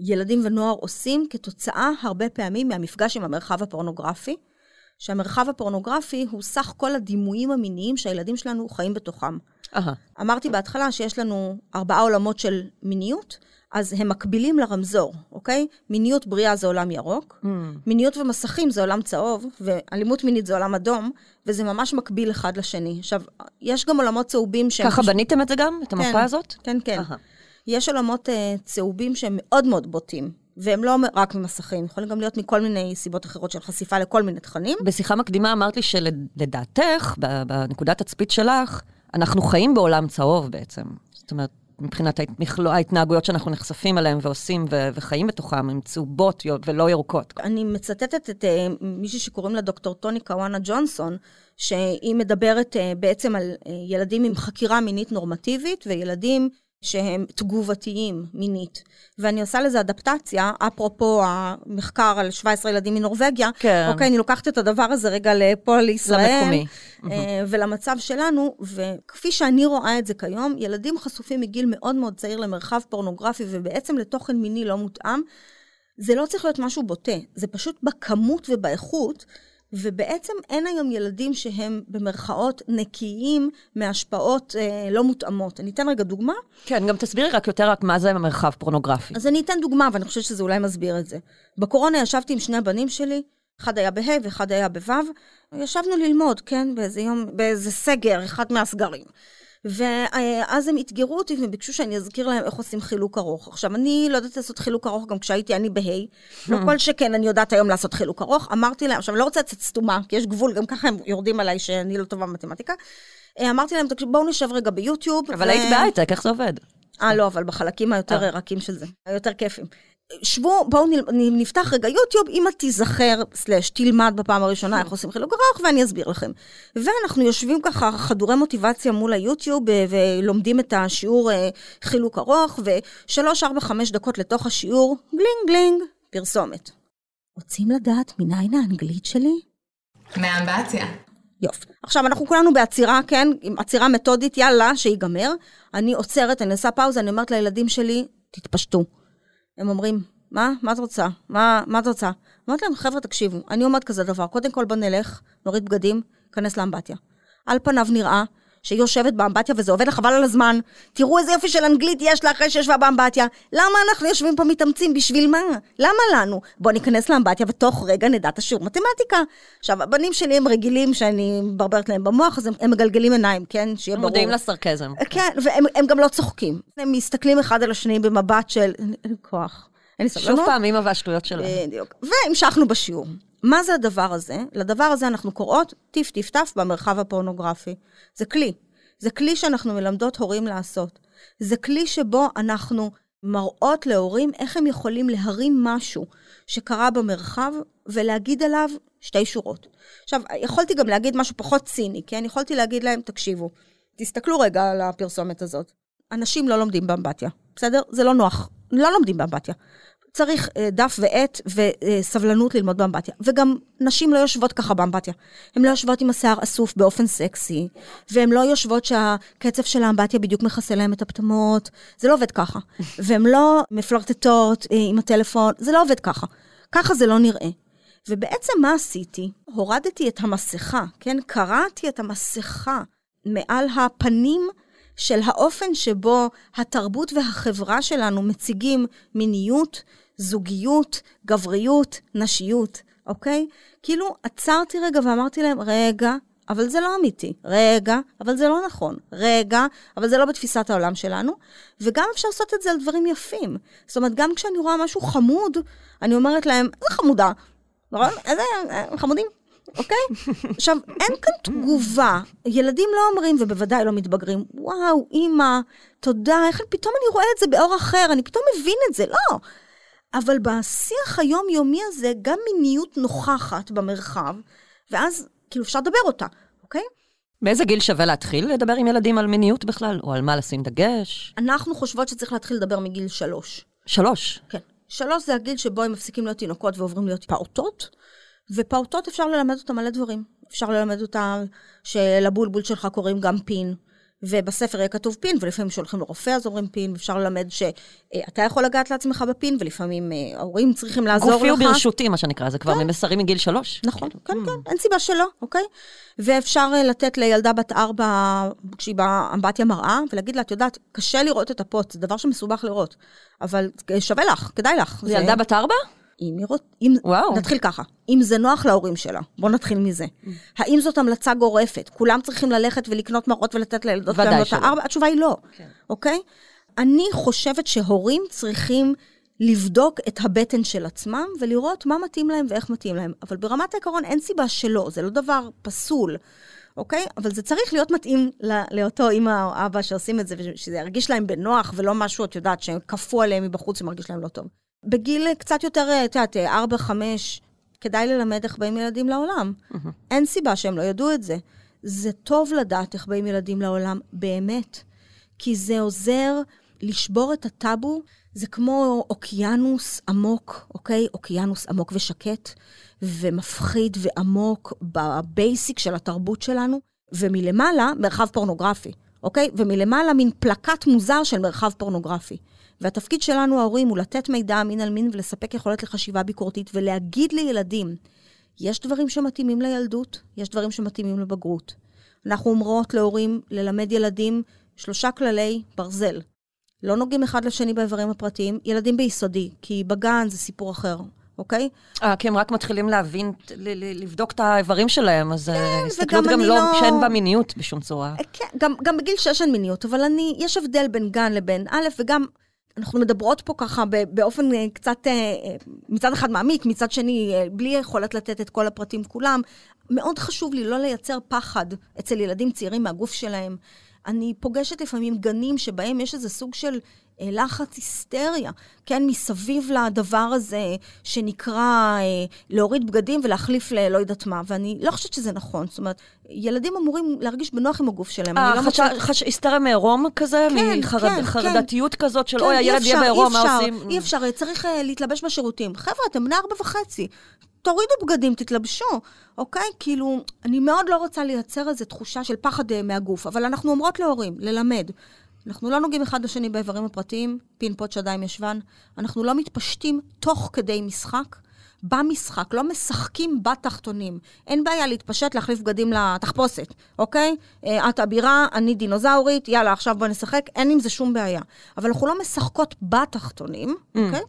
שילדים ונוער עושים כתוצאה הרבה פעמים מהמפגש עם המרחב הפורנוגרפי. שהמרחב הפורנוגרפי הוא סך כל הדימויים המיניים שהילדים שלנו חיים בתוכם. אהה. אמרתי בהתחלה שיש לנו ארבעה עולמות של מיניות, אז הם מקבילים לרמזור, אוקיי? מיניות בריאה זה עולם ירוק, Mm. מיניות ומסכים זה עולם צהוב, ואלימות מינית זה עולם אדום, וזה ממש מקביל אחד לשני. עכשיו, יש גם עולמות צהובים שהם... ככה פשוט- בניתם את זה גם? את המפה כן, הזאת? כן, כן. אהה. יש עולמות uh, צהובים שהם מאוד מאוד בוטים, והם לא רק ממסכים, יכולים גם להיות מכל מיני סיבות אחרות של חשיפה לכל מיני תכנים. בשיחה מקדימה אמרת לי שלדעתך, בנקודת תצפית שלך, אנחנו חיים בעולם צהוב בעצם. זאת אומרת, מבחינת מכלוא- ההתנהגויות שאנחנו נחשפים אליהן ועושים ו- וחיים בתוכן, הן צהובות ולא ירוקות. אני מצטטת את uh, מישהי שקוראים לה דוקטור טוני קוואנה ג'ונסון, שהיא מדברת uh, בעצם על uh, ילדים עם חקירה מינית נורמטיבית וילדים שהם תגובתיים מינית. ואני עושה לזה אדפטציה, אפרופו המחקר על 17 ילדים מנורבגיה. כן. אוקיי, אני לוקחת את הדבר הזה רגע לפה לישראל. למקומי. אה, ולמצב שלנו, וכפי שאני רואה את זה כיום, ילדים חשופים מגיל מאוד מאוד צעיר למרחב פורנוגרפי ובעצם לתוכן מיני לא מותאם. זה לא צריך להיות משהו בוטה, זה פשוט בכמות ובאיכות, ובעצם אין היום ילדים שהם במרכאות נקיים מהשפעות אה, לא מותאמות. אני אתן רגע דוגמה. כן, גם תסבירי רק יותר רק מה זה מרחב פורנוגרפי. אז אני אתן דוגמה, ואני חושבת שזה אולי מסביר את זה. בקורונה ישבתי עם שני הבנים שלי, אחד היה בה' ואחד היה בו', ישבנו ללמוד, כן, באיזה יום, באיזה סגר, אחד מהסגרים. ואז הם אתגרו אותי וביקשו שאני אזכיר להם איך עושים חילוק ארוך. עכשיו, אני לא יודעת לעשות חילוק ארוך גם כשהייתי אני בה', לא כל שכן אני יודעת היום לעשות חילוק ארוך. אמרתי להם, עכשיו, אני לא רוצה לצאת סתומה, כי יש גבול, גם ככה הם יורדים עליי שאני לא טובה במתמטיקה. אה, אמרתי להם, בואו נשב רגע ביוטיוב. אבל ו- היית בהייטק, איך זה עובד? אה, לא, אבל בחלקים היותר אה. רכים של זה, היותר כיפים. שבו, בואו נפתח רגע יוטיוב, אמא תיזכר, סלאש, תלמד בפעם הראשונה איך עושים חילוק ארוך, ואני אסביר לכם. ואנחנו יושבים ככה חדורי מוטיבציה מול היוטיוב, אה, ולומדים את השיעור אה, חילוק ארוך, ושלוש, ארבע, חמש דקות לתוך השיעור, גלינג גלינג, פרסומת. רוצים לדעת מניין האנגלית שלי? מאמבטיה. יופי. עכשיו, אנחנו כולנו בעצירה, כן? עם עצירה מתודית, יאללה, שיגמר. אני עוצרת, אני עושה פאוזה, אני אומרת לילדים שלי, תתפשטו. הם אומרים, מה? מה את רוצה? מה, מה את רוצה? אמרתי להם, חבר'ה, תקשיבו, אני אומרת כזה דבר, קודם כל בוא נלך, נוריד בגדים, ניכנס לאמבטיה. על פניו נראה שהיא יושבת באמבטיה וזה עובד לה חבל על הזמן. תראו איזה יופי של אנגלית יש לה אחרי שישבה באמבטיה. למה אנחנו יושבים פה מתאמצים? בשביל מה? למה לנו? בוא ניכנס לאמבטיה ותוך רגע נדע את השיעור מתמטיקה. עכשיו, הבנים שלי הם רגילים שאני מברברת להם במוח, אז הם, הם מגלגלים עיניים, כן? שיהיה ברור. מודעים לסרקזם. כן, והם הם גם לא צוחקים. הם מסתכלים אחד על השני במבט של אין לי כוח, אין לי סבלנות. שוב פעם, אימא והשטויות שלהם. בדיוק. והמשכנו בשיעור. מה זה הדבר הזה? לדבר הזה אנחנו קוראות טיף טיף טף במרחב הפורנוגרפי. זה כלי. זה כלי שאנחנו מלמדות הורים לעשות. זה כלי שבו אנחנו מראות להורים איך הם יכולים להרים משהו שקרה במרחב ולהגיד עליו שתי שורות. עכשיו, יכולתי גם להגיד משהו פחות ציני, כן? יכולתי להגיד להם, תקשיבו, תסתכלו רגע על הפרסומת הזאת. אנשים לא לומדים באמבטיה, בסדר? זה לא נוח. לא לומדים באמבטיה. צריך אה, דף ועט וסבלנות ללמוד באמבטיה. וגם נשים לא יושבות ככה באמבטיה. הן לא יושבות עם השיער אסוף באופן סקסי, והן לא יושבות שהקצב של האמבטיה בדיוק מכסה להן את הפטמות. זה לא עובד ככה. והן לא מפלרטטות אה, עם הטלפון, זה לא עובד ככה. ככה זה לא נראה. ובעצם מה עשיתי? הורדתי את המסכה, כן? קרעתי את המסכה מעל הפנים של האופן שבו התרבות והחברה שלנו מציגים מיניות, זוגיות, גבריות, נשיות, אוקיי? כאילו, עצרתי רגע ואמרתי להם, רגע, אבל זה לא אמיתי. רגע, אבל זה לא נכון. רגע, אבל זה לא בתפיסת העולם שלנו. וגם אפשר לעשות את זה על דברים יפים. זאת אומרת, גם כשאני רואה משהו חמוד, אני אומרת להם, איזה חמודה. נכון? איזה חמודים. אוקיי? עכשיו, אין כאן תגובה. ילדים לא אומרים, ובוודאי לא מתבגרים, וואו, אימא, תודה, איך פתאום אני רואה את זה באור אחר, אני פתאום מבין את זה. לא. אבל בשיח היומיומי הזה, גם מיניות נוכחת במרחב, ואז כאילו אפשר לדבר אותה, אוקיי? באיזה גיל שווה להתחיל לדבר עם ילדים על מיניות בכלל? או על מה לשים דגש? אנחנו חושבות שצריך להתחיל לדבר מגיל שלוש. שלוש. כן. שלוש זה הגיל שבו הם מפסיקים להיות תינוקות ועוברים להיות פעוטות, ופעוטות אפשר ללמד אותם מלא דברים. אפשר ללמד אותם שלבולבול שלך קוראים גם פין, ובספר יהיה כתוב פין, ולפעמים כשהולכים לרופא אז אומרים פין, ואפשר ללמד שאתה יכול לגעת לעצמך בפין, ולפעמים אה, ההורים צריכים לעזור לך. גופי הוא ברשותי, מה שנקרא, זה כבר כן. ממסרים מגיל שלוש. נכון, כאילו. כן, כן, אין סיבה שלא, אוקיי? ואפשר אה, לתת לילדה בת ארבע, כשהיא באמבטיה מראה, ולהגיד לה, את יודעת, קשה לראות את הפוט, זה דבר שמסובך לראות, אבל שווה לך, כדאי לך. זה ילדה בת ארבע? אם היא רוצ... אם... וואו. נתחיל ככה, אם זה נוח להורים שלה, בואו נתחיל מזה. האם זאת המלצה גורפת? כולם צריכים ללכת ולקנות מרות ולתת לילדות שלהם את. הארבע? התשובה היא לא, אוקיי? אני חושבת שהורים צריכים לבדוק את הבטן של עצמם ולראות מה מתאים להם ואיך מתאים להם. אבל ברמת העיקרון אין סיבה שלא, זה לא דבר פסול. אוקיי? אבל זה צריך להיות מתאים לא, לאותו אימא או אבא שעושים את זה, ושזה ירגיש להם בנוח, ולא משהו, את יודעת, שהם כפו עליהם מבחוץ ומרגיש להם לא טוב. בגיל קצת יותר, את יודעת, ארבע, חמש, כדאי ללמד איך באים ילדים לעולם. אין סיבה שהם לא ידעו את זה. זה טוב לדעת איך באים ילדים לעולם, באמת. כי זה עוזר לשבור את הטאבו. זה כמו אוקיינוס עמוק, אוקיי? אוקיינוס עמוק ושקט, ומפחיד ועמוק בבייסיק של התרבות שלנו, ומלמעלה, מרחב פורנוגרפי, אוקיי? ומלמעלה מין פלקט מוזר של מרחב פורנוגרפי. והתפקיד שלנו, ההורים, הוא לתת מידע מין על מין ולספק יכולת לחשיבה ביקורתית, ולהגיד לילדים, יש דברים שמתאימים לילדות, יש דברים שמתאימים לבגרות. אנחנו אומרות להורים ללמד ילדים שלושה כללי ברזל. לא נוגעים אחד לשני באיברים הפרטיים, ילדים ביסודי, כי בגן זה סיפור אחר, אוקיי? אה, כי הם רק מתחילים להבין, לבדוק את האיברים שלהם, אז כן, הסתכלות גם לא, לא- שאין בה מיניות בשום צורה. כן, גם, גם בגיל שש אין מיניות, אבל אני, יש הבדל בין גן לבין א', וגם אנחנו מדברות פה ככה באופן אה, קצת, אה, אה, מצד אחד מעמיק, מצד שני, בלי יכולת לתת את כל הפרטים כולם. מאוד חשוב לי לא לייצר פחד אצל ילדים צעירים מהגוף שלהם. אני פוגשת לפעמים גנים שבהם יש איזה סוג של לחץ היסטריה, כן, מסביב לדבר הזה שנקרא אה, להוריד בגדים ולהחליף ללא יודעת מה, ואני לא חושבת שזה נכון. זאת אומרת, ילדים אמורים להרגיש בנוח עם הגוף שלהם. אה, לא חש- מוצאת... חש- היסטריה מעירום כזה? כן, מחרד- כן, חרדתיות כזאת של, כן, אוי, הילד יהיה בעירום, אי מה אפשר, עושים? אי אפשר, צריך uh, להתלבש בשירותים. חבר'ה, אתם בני ארבע וחצי. תורידו בגדים, תתלבשו, אוקיי? כאילו, אני מאוד לא רוצה לייצר איזו תחושה של פחד uh, מהגוף, אבל אנחנו אומרות להורים, ללמד. אנחנו לא נוגעים אחד לשני באיברים הפרטיים, פין פוט שדיים ישבן. אנחנו לא מתפשטים תוך כדי משחק. במשחק, לא משחקים בתחתונים. אין בעיה להתפשט, להחליף בגדים לתחפושת, אוקיי? אה, את אבירה, אני דינוזאורית, יאללה, עכשיו בוא נשחק, אין עם זה שום בעיה. אבל אנחנו לא משחקות בתחתונים, אוקיי?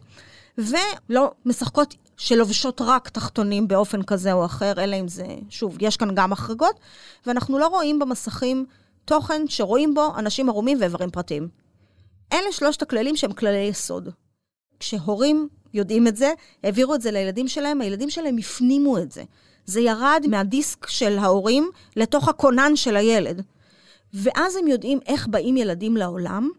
ולא משחקות שלובשות רק תחתונים באופן כזה או אחר, אלא אם זה, שוב, יש כאן גם החרגות, ואנחנו לא רואים במסכים תוכן שרואים בו אנשים ערומים ואיברים פרטיים. אלה שלושת הכללים שהם כללי יסוד. כשהורים יודעים את זה, העבירו את זה לילדים שלהם, הילדים שלהם הפנימו את זה. זה ירד מהדיסק של ההורים לתוך הכונן של הילד. ואז הם יודעים איך באים ילדים לעולם.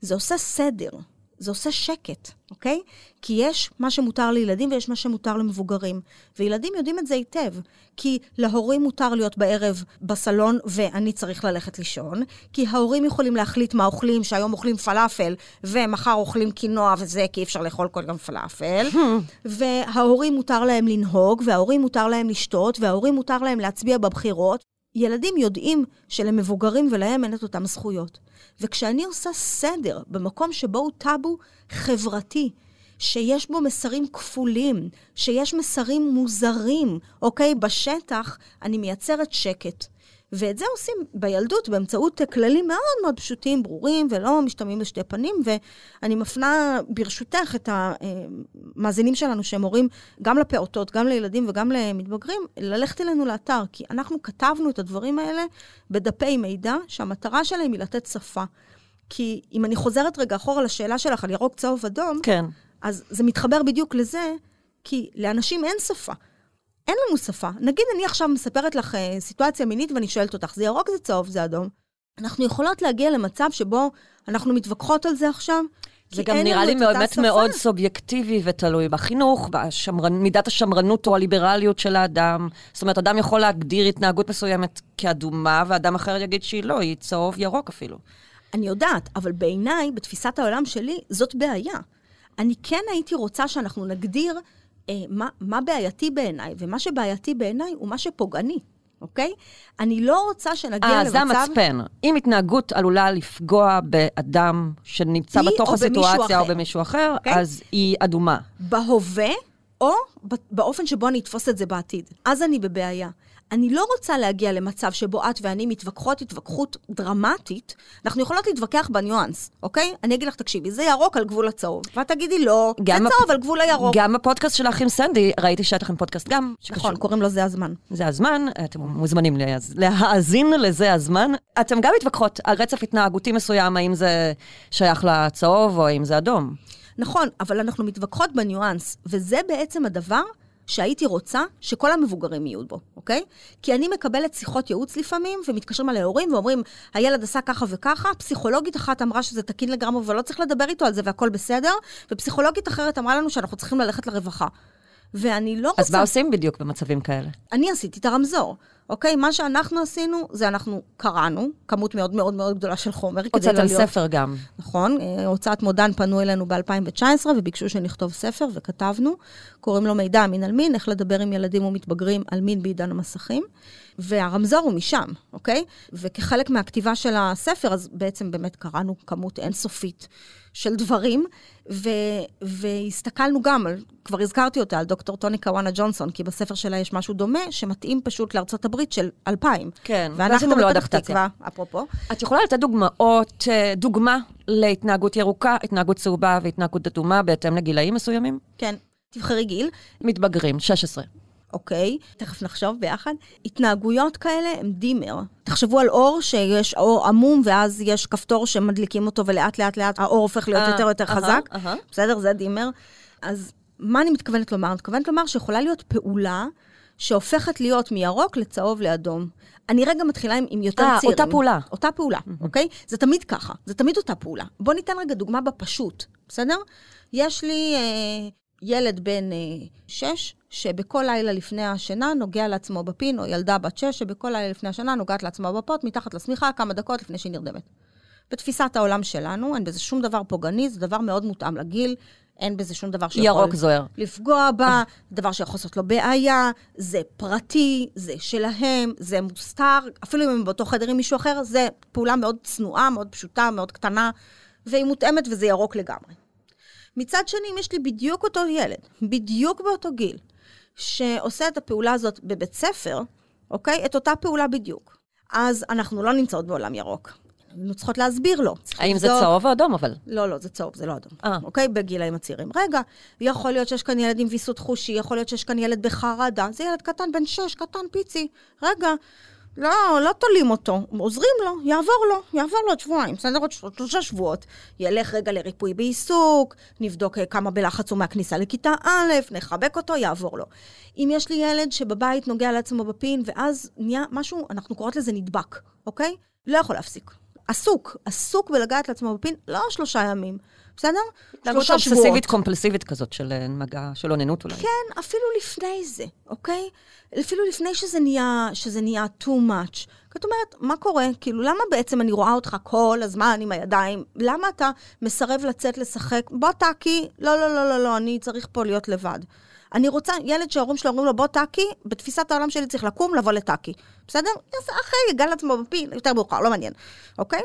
זה עושה סדר, זה עושה שקט, אוקיי? כי יש מה שמותר לילדים ויש מה שמותר למבוגרים. וילדים יודעים את זה היטב. כי להורים מותר להיות בערב בסלון ואני צריך ללכת לישון, כי ההורים יכולים להחליט מה אוכלים, שהיום אוכלים פלאפל ומחר אוכלים קינוע וזה, כי אי אפשר לאכול כל יום פלאפל. וההורים מותר להם לנהוג, וההורים מותר להם לשתות, וההורים מותר להם להצביע בבחירות. ילדים יודעים שלמבוגרים ולהם אין את אותם זכויות. וכשאני עושה סדר במקום שבו הוא טאבו חברתי, שיש בו מסרים כפולים, שיש מסרים מוזרים, אוקיי? בשטח, אני מייצרת שקט. ואת זה עושים בילדות באמצעות כללים מאוד מאוד פשוטים, ברורים, ולא משתמעים לשתי פנים, ואני מפנה ברשותך את המאזינים שלנו שהם הורים גם לפעוטות, גם לילדים וגם למתבגרים, ללכת אלינו לאתר, כי אנחנו כתבנו את הדברים האלה בדפי מידע, שהמטרה שלהם היא לתת שפה. כי אם אני חוזרת רגע אחורה לשאלה שלך על ירוק, צהוב, אדום, כן. אז זה מתחבר בדיוק לזה, כי לאנשים אין שפה. אין לנו שפה. נגיד אני עכשיו מספרת לך אה, סיטואציה מינית ואני שואלת אותך, זה ירוק, זה צהוב, זה אדום. אנחנו יכולות להגיע למצב שבו אנחנו מתווכחות על זה עכשיו, זה גם נראה לי באמת שפה. מאוד סובייקטיבי ותלוי בחינוך, במידת השמרנות או הליברליות של האדם. זאת אומרת, אדם יכול להגדיר התנהגות מסוימת כאדומה, ואדם אחר יגיד שהיא לא, היא צהוב ירוק אפילו. אני יודעת, אבל בעיניי, בתפיסת העולם שלי, זאת בעיה. אני כן הייתי רוצה שאנחנו נגדיר מה, מה בעייתי בעיניי, ומה שבעייתי בעיניי הוא מה שפוגעני, אוקיי? אני לא רוצה שנגיע אה, למצב... זה המצפן. אם התנהגות עלולה לפגוע באדם שנמצא בתוך או הסיטואציה או. במישהו אחר, אוקיי? אז היא אדומה. בהווה, או באופן שבו אני אתפוס את זה בעתיד. אז אני בבעיה. אני לא רוצה להגיע למצב שבו את ואני מתווכחות התווכחות דרמטית. אנחנו יכולות להתווכח בניואנס, אוקיי? אני אגיד לך, תקשיבי, זה ירוק על גבול הצהוב. ואת תגידי, לא, זה צהוב על גבול הירוק. גם בפודקאסט שלך עם סנדי, ראיתי שהיה לכם פודקאסט גם. שקשור. נכון, קוראים לו זה הזמן. זה הזמן, אתם מוזמנים להאז- להאזין לזה הזמן. אתם גם מתווכחות על רצף התנהגותי מסוים, האם זה שייך לצהוב או האם זה אדום. נכון, אבל אנחנו מתווכחות בניואנס, וזה בעצם הדבר שהייתי רוצה שכל המבוגרים יהיו בו, אוקיי? כי אני מקבלת שיחות ייעוץ לפעמים, ומתקשרים אליי הורים ואומרים, הילד עשה ככה וככה, פסיכולוגית אחת אמרה שזה תקין לגמרי ולא צריך לדבר איתו על זה והכל בסדר, ופסיכולוגית אחרת אמרה לנו שאנחנו צריכים ללכת לרווחה. ואני לא רוצה... אז מה עושים בדיוק במצבים כאלה? אני עשיתי את הרמזור, אוקיי? מה שאנחנו עשינו, זה אנחנו קראנו, כמות מאוד מאוד מאוד גדולה של חומר. כדי הוצאתם לא להיות- ספר גם. נכון, אה, הוצאת מודן פנו אלינו ב-2019 וביקשו שנכתוב ספר, וכתבנו. קוראים לו מידע מין על מין, איך לדבר עם ילדים ומתבגרים על מין בעידן המסכים. והרמזור הוא משם, אוקיי? וכחלק מהכתיבה של הספר, אז בעצם באמת קראנו כמות אינסופית של דברים, ו- והסתכלנו גם, על, כבר הזכרתי אותה, על דוקטור טוני קוואנה ג'ונסון, כי בספר שלה יש משהו דומה, שמתאים פשוט לארצות הברית של 2000. כן, ואנחנו לו בפתח. תקווה, אפרופו. את יכולה לתת דוגמאות, אה, דוגמה להתנהגות ירוקה, התנהגות צהובה והתנהגות אדומה בהתאם לגילאים מסוימים? כן, תבחרי גיל. מתבגרים, 16. אוקיי, תכף נחשוב ביחד. התנהגויות כאלה הם דימר. תחשבו על אור שיש אור עמום, ואז יש כפתור שמדליקים אותו, ולאט לאט לאט האור הופך להיות אה, יותר ויותר אהה, חזק. אהה. בסדר? זה דימר. אז מה אני מתכוונת לומר? אני מתכוונת לומר שיכולה להיות פעולה שהופכת להיות מירוק לצהוב לאדום. אני רגע מתחילה עם, עם יותר אה, צעירים. אותה פעולה. אותה פעולה, אוקיי? זה תמיד ככה, זה תמיד אותה פעולה. בואו ניתן רגע דוגמה בפשוט, בסדר? יש לי אה, ילד בן אה, שש, שבכל לילה לפני השינה נוגע לעצמו בפין, או ילדה בת שש, שבכל לילה לפני השינה נוגעת לעצמה בפות, מתחת לשמיכה, כמה דקות לפני שהיא נרדמת. בתפיסת העולם שלנו, אין בזה שום דבר פוגעני, זה דבר מאוד מותאם לגיל, אין בזה שום דבר שיכול... ירוק זוהר. לפגוע בה, דבר שיכול לעשות לו בעיה, זה פרטי, זה שלהם, זה מוסתר, אפילו אם הם באותו חדר עם מישהו אחר, זה פעולה מאוד צנועה, מאוד פשוטה, מאוד קטנה, והיא מותאמת וזה ירוק לגמרי. מצד שני, אם יש לי בדיוק אותו ילד, בדיוק באותו גיל, שעושה את הפעולה הזאת בבית ספר, אוקיי? את אותה פעולה בדיוק. אז אנחנו לא נמצאות בעולם ירוק. היינו צריכות להסביר לו. האם זה. צהוב או אדום אבל? לא, לא, זה צהוב, זה לא אדום. אה. אוקיי? בגילאים הצעירים. רגע, יכול להיות שיש כאן ילד עם ויסות חושי, יכול להיות שיש כאן ילד בחרדה. זה ילד קטן, בן שש, קטן פיצי. רגע, לא, לא תולים אותו, עוזרים לו, יעבור לו, יעבור לו עוד שבועיים, בסדר? עוד שלושה שבועות. ילך רגע לריפוי בעיסוק, נבדוק אה, כמה בלחץ הוא מהכניסה לכיתה א', נחבק אותו, יעבור לו. אם יש לי ילד שבבית נוגע לעצמו בפין, ואז נהיה משהו, אנחנו קוראות לזה נדבק, אוקיי? לא יכול להפסיק. עסוק, עסוק בלגעת לעצמו בפין, לא שלושה ימים, בסדר? שלושה שבועות. אובססיבית קומפלסיבית כזאת של אה, מגע, של אוננות אולי. כן, אפילו לפני זה, אוקיי? אפילו לפני שזה נהיה, שזה נהיה too much. כי את אומרת, מה קורה? כאילו, למה בעצם אני רואה אותך כל הזמן עם הידיים? למה אתה מסרב לצאת לשחק? בוא טאקי, לא, לא, לא, לא, לא, אני צריך פה להיות לבד. אני רוצה, ילד שההורים שלו אומרים לו, בוא טאקי, בתפיסת העולם שלי צריך לקום, לבוא לטאקי. בסדר? יעשה אחרי, יגע לעצמו בפין, יותר מאוחר, לא מעניין, אוקיי?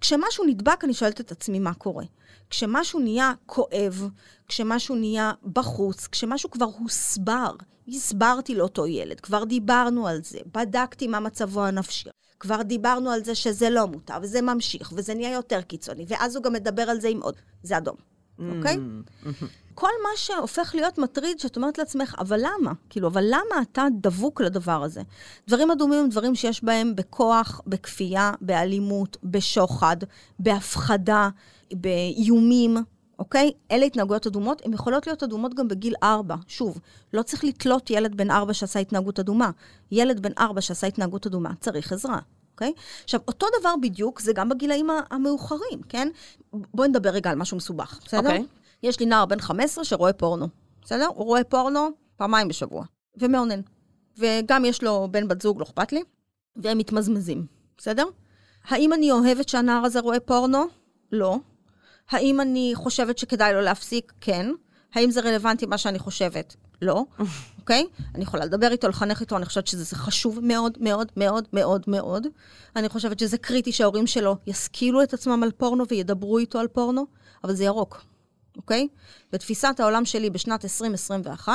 כשמשהו נדבק, אני שואלת את עצמי מה קורה. כשמשהו נהיה כואב, כשמשהו נהיה בחוץ, כשמשהו כבר הוסבר, הסברתי לאותו ילד, כבר דיברנו על זה, בדקתי מה מצבו הנפשי, כבר דיברנו על זה שזה לא מותר, וזה ממשיך, וזה נהיה יותר קיצוני, ואז הוא גם מדבר על זה עם עוד, זה אדום, אוקיי? כל מה שהופך להיות מטריד, שאת אומרת לעצמך, אבל למה? כאילו, אבל למה אתה דבוק לדבר הזה? דברים אדומים הם דברים שיש בהם בכוח, בכפייה, באלימות, בשוחד, בהפחדה, באיומים, אוקיי? אלה התנהגויות אדומות, הן יכולות להיות אדומות גם בגיל ארבע. שוב, לא צריך לתלות ילד בן ארבע שעשה התנהגות אדומה. ילד בן ארבע שעשה התנהגות אדומה צריך עזרה. אוקיי? עכשיו, אותו דבר בדיוק זה גם בגילאים המאוחרים, כן? בואי נדבר רגע על משהו מסובך, בסדר? אוקיי. יש לי נער בן 15 שרואה פורנו, בסדר? הוא רואה פורנו פעמיים בשבוע, ומאונן. וגם יש לו בן בת זוג, לא אכפת לי, והם מתמזמזים, בסדר? האם אני אוהבת שהנער הזה רואה פורנו? לא. האם אני חושבת שכדאי לו להפסיק? כן. האם זה רלוונטי מה שאני חושבת? לא, אוקיי? אני יכולה לדבר איתו, לחנך איתו, אני חושבת שזה חשוב מאוד, מאוד, מאוד, מאוד, מאוד. אני חושבת שזה קריטי שההורים שלו ישכילו את עצמם על פורנו וידברו איתו על פורנו, אבל זה ירוק, אוקיי? בתפיסת העולם שלי בשנת 2021,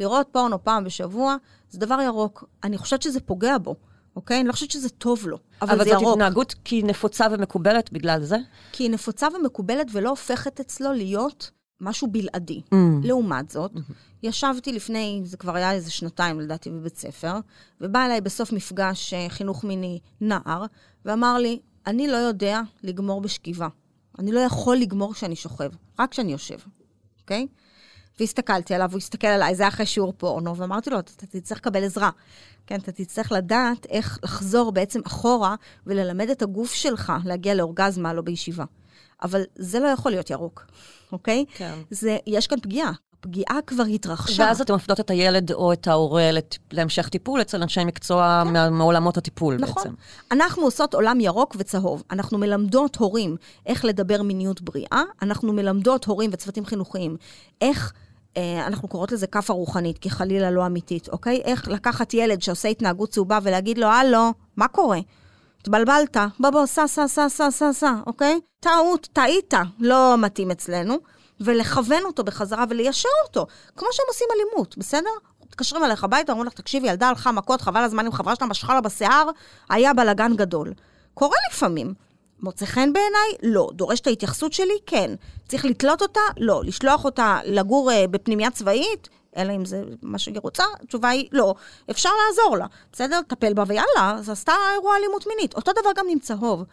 לראות פורנו פעם בשבוע, זה דבר ירוק. אני חושבת שזה פוגע בו, אוקיי? אני לא חושבת שזה טוב לו, אבל, אבל זה זאת ירוק. התנהגות כי היא נפוצה ומקובלת בגלל זה? כי היא נפוצה ומקובלת ולא הופכת אצלו להיות משהו בלעדי. Mm. לעומת זאת, ישבתי לפני, זה כבר היה איזה שנתיים לדעתי בבית ספר, ובא אליי בסוף מפגש אה, חינוך מיני נער, ואמר לי, אני לא יודע לגמור בשכיבה. אני לא יכול לגמור כשאני שוכב, רק כשאני יושב, אוקיי? והסתכלתי עליו, הוא הסתכל עליי, זה אחרי שיעור פורנו, ואמרתי לו, אתה תצטרך לקבל עזרה. כן, אתה תצטרך לדעת איך לחזור בעצם אחורה וללמד את הגוף שלך להגיע לאורגזמה, לא בישיבה. אבל זה לא יכול להיות ירוק, אוקיי? כן. זה, יש כאן פגיעה. הפגיעה כבר התרחשה. ואז אתם מפנות את הילד או את ההורה לט- להמשך טיפול אצל אנשי מקצוע מה- מעולמות הטיפול נכון. בעצם. אנחנו עושות עולם ירוק וצהוב. אנחנו מלמדות הורים איך לדבר מיניות בריאה, אנחנו מלמדות הורים וצוותים חינוכיים איך... אה, אנחנו קוראות לזה כאפה רוחנית, כי חלילה לא אמיתית, אוקיי? איך לקחת ילד שעושה התנהגות צהובה ולהגיד לו, הלו, מה קורה? התבלבלת, בוא בוא, סע, סע, סע, סע, סע, סע, אוקיי? טעות, טעית, לא מתאים אצלנו. ולכוון אותו בחזרה וליישר אותו, כמו שהם עושים אלימות, בסדר? מתקשרים אליך הביתה, אומרים לך, תקשיבי, ילדה הלכה מכות, חבל הזמן עם חברה שלה, משכה לה בשיער, היה בלאגן גדול. קורה לפעמים. מוצא חן בעיניי? לא. דורש את ההתייחסות שלי? כן. צריך לתלות אותה? לא. לשלוח אותה לגור אה, בפנימייה צבאית? אלא אם זה מה שהיא רוצה, התשובה היא לא. אפשר לעזור לה, בסדר? טפל בה ויאללה, אז עשתה אירוע אלימות מינית. אותו דבר גם עם צהוב.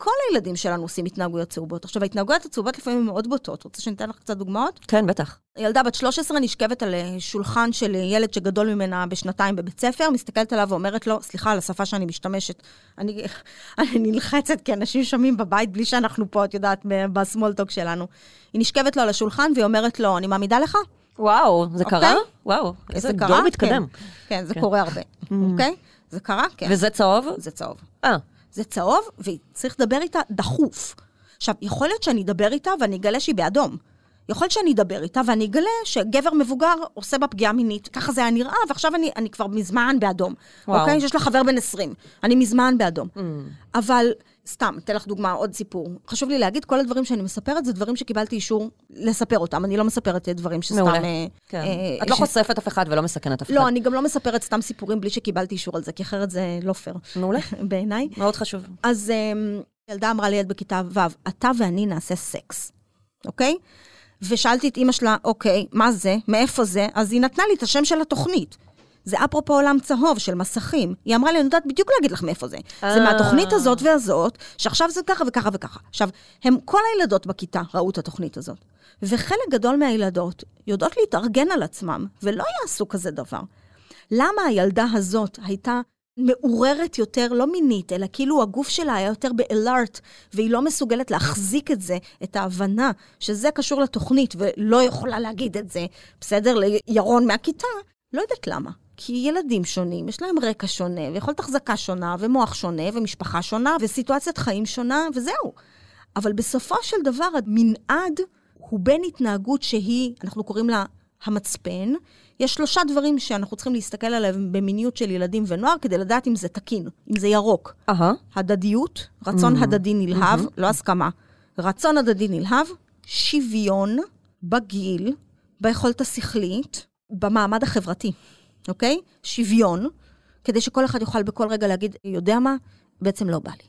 כל הילדים שלנו עושים התנהגויות צהובות. עכשיו, ההתנהגויות הצהובות לפעמים הן מאוד בוטות. רוצה שניתן לך קצת דוגמאות? כן, בטח. ילדה בת 13 נשכבת על אה, שולחן של אה, ילד שגדול ממנה בשנתיים בבית ספר, מסתכלת עליו ואומרת לו, סליחה על השפה שאני משתמשת, אני, אני נלחצת כי אנשים שומעים בבית בלי שאנחנו פה, את יודעת, בסמולטוק שלנו. היא נשכבת לו על השולחן והיא אומרת לו, אני מעמידה לך? וואו, זה אוקיי? קרה? וואו, איזה זה דור קרה? מתקדם. כן, כן זה כן. קורה הרבה, אוקיי? זה קרה? כן. וזה צהוב? זה צהוב. אה, זה צהוב, וצריך לדבר איתה דחוף. עכשיו, יכול להיות שאני אדבר איתה ואני אגלה שהיא באדום. יכול להיות שאני אדבר איתה ואני אגלה שגבר מבוגר עושה בה פגיעה מינית. ככה זה היה נראה, ועכשיו אני, אני כבר מזמן באדום. וואו. אוקיי? שיש לה חבר בן 20. אני מזמן באדום. Mm. אבל, סתם, אתן לך דוגמה, עוד סיפור. חשוב לי להגיד, כל הדברים שאני מספרת זה דברים שקיבלתי אישור לספר אותם. אני לא מספרת דברים שסתם... מעולה. אה, כן. אה, את לא ש- חושפת אף אחד ולא מסכנת אף אחד. לא, אני גם לא מספרת סתם סיפורים בלי שקיבלתי אישור על זה, כי אחרת זה לא פייר. מעולה. בעיניי. מאוד חשוב. אז um, ילדה אמרה לילד בכיתה ו', אתה ואני נעשה סקס, אוקיי? ושאלתי את אימא שלה, אוקיי, מה זה? מאיפה זה? אז היא נתנה לי את השם של התוכנית. זה אפרופו עולם צהוב של מסכים. היא אמרה לי, אני יודעת בדיוק להגיד לך מאיפה זה. זה אה. מהתוכנית הזאת והזאת, שעכשיו זה ככה וככה וככה. עכשיו, הם, כל הילדות בכיתה ראו את התוכנית הזאת. וחלק גדול מהילדות יודעות להתארגן על עצמם, ולא יעשו כזה דבר. למה הילדה הזאת הייתה מעוררת יותר, לא מינית, אלא כאילו הגוף שלה היה יותר באלארט, והיא לא מסוגלת להחזיק את זה, את ההבנה שזה קשור לתוכנית, ולא יכולה להגיד את זה, בסדר, לירון מהכיתה, לא יודעת למה. כי ילדים שונים, יש להם רקע שונה, ויכולת החזקה שונה, ומוח שונה, ומשפחה שונה, וסיטואציית חיים שונה, וזהו. אבל בסופו של דבר, המנעד הוא בין התנהגות שהיא, אנחנו קוראים לה המצפן. יש שלושה דברים שאנחנו צריכים להסתכל עליהם במיניות של ילדים ונוער, כדי לדעת אם זה תקין, אם זה ירוק. אהה. הדדיות, רצון Mm-hmm. הדדי נלהב, לא הסכמה. רצון הדדי נלהב, שוויון בגיל, ביכולת השכלית, במעמד החברתי, אוקיי? שוויון, כדי שכל אחד יוכל בכל רגע להגיד, יודע מה? בעצם לא בא לי,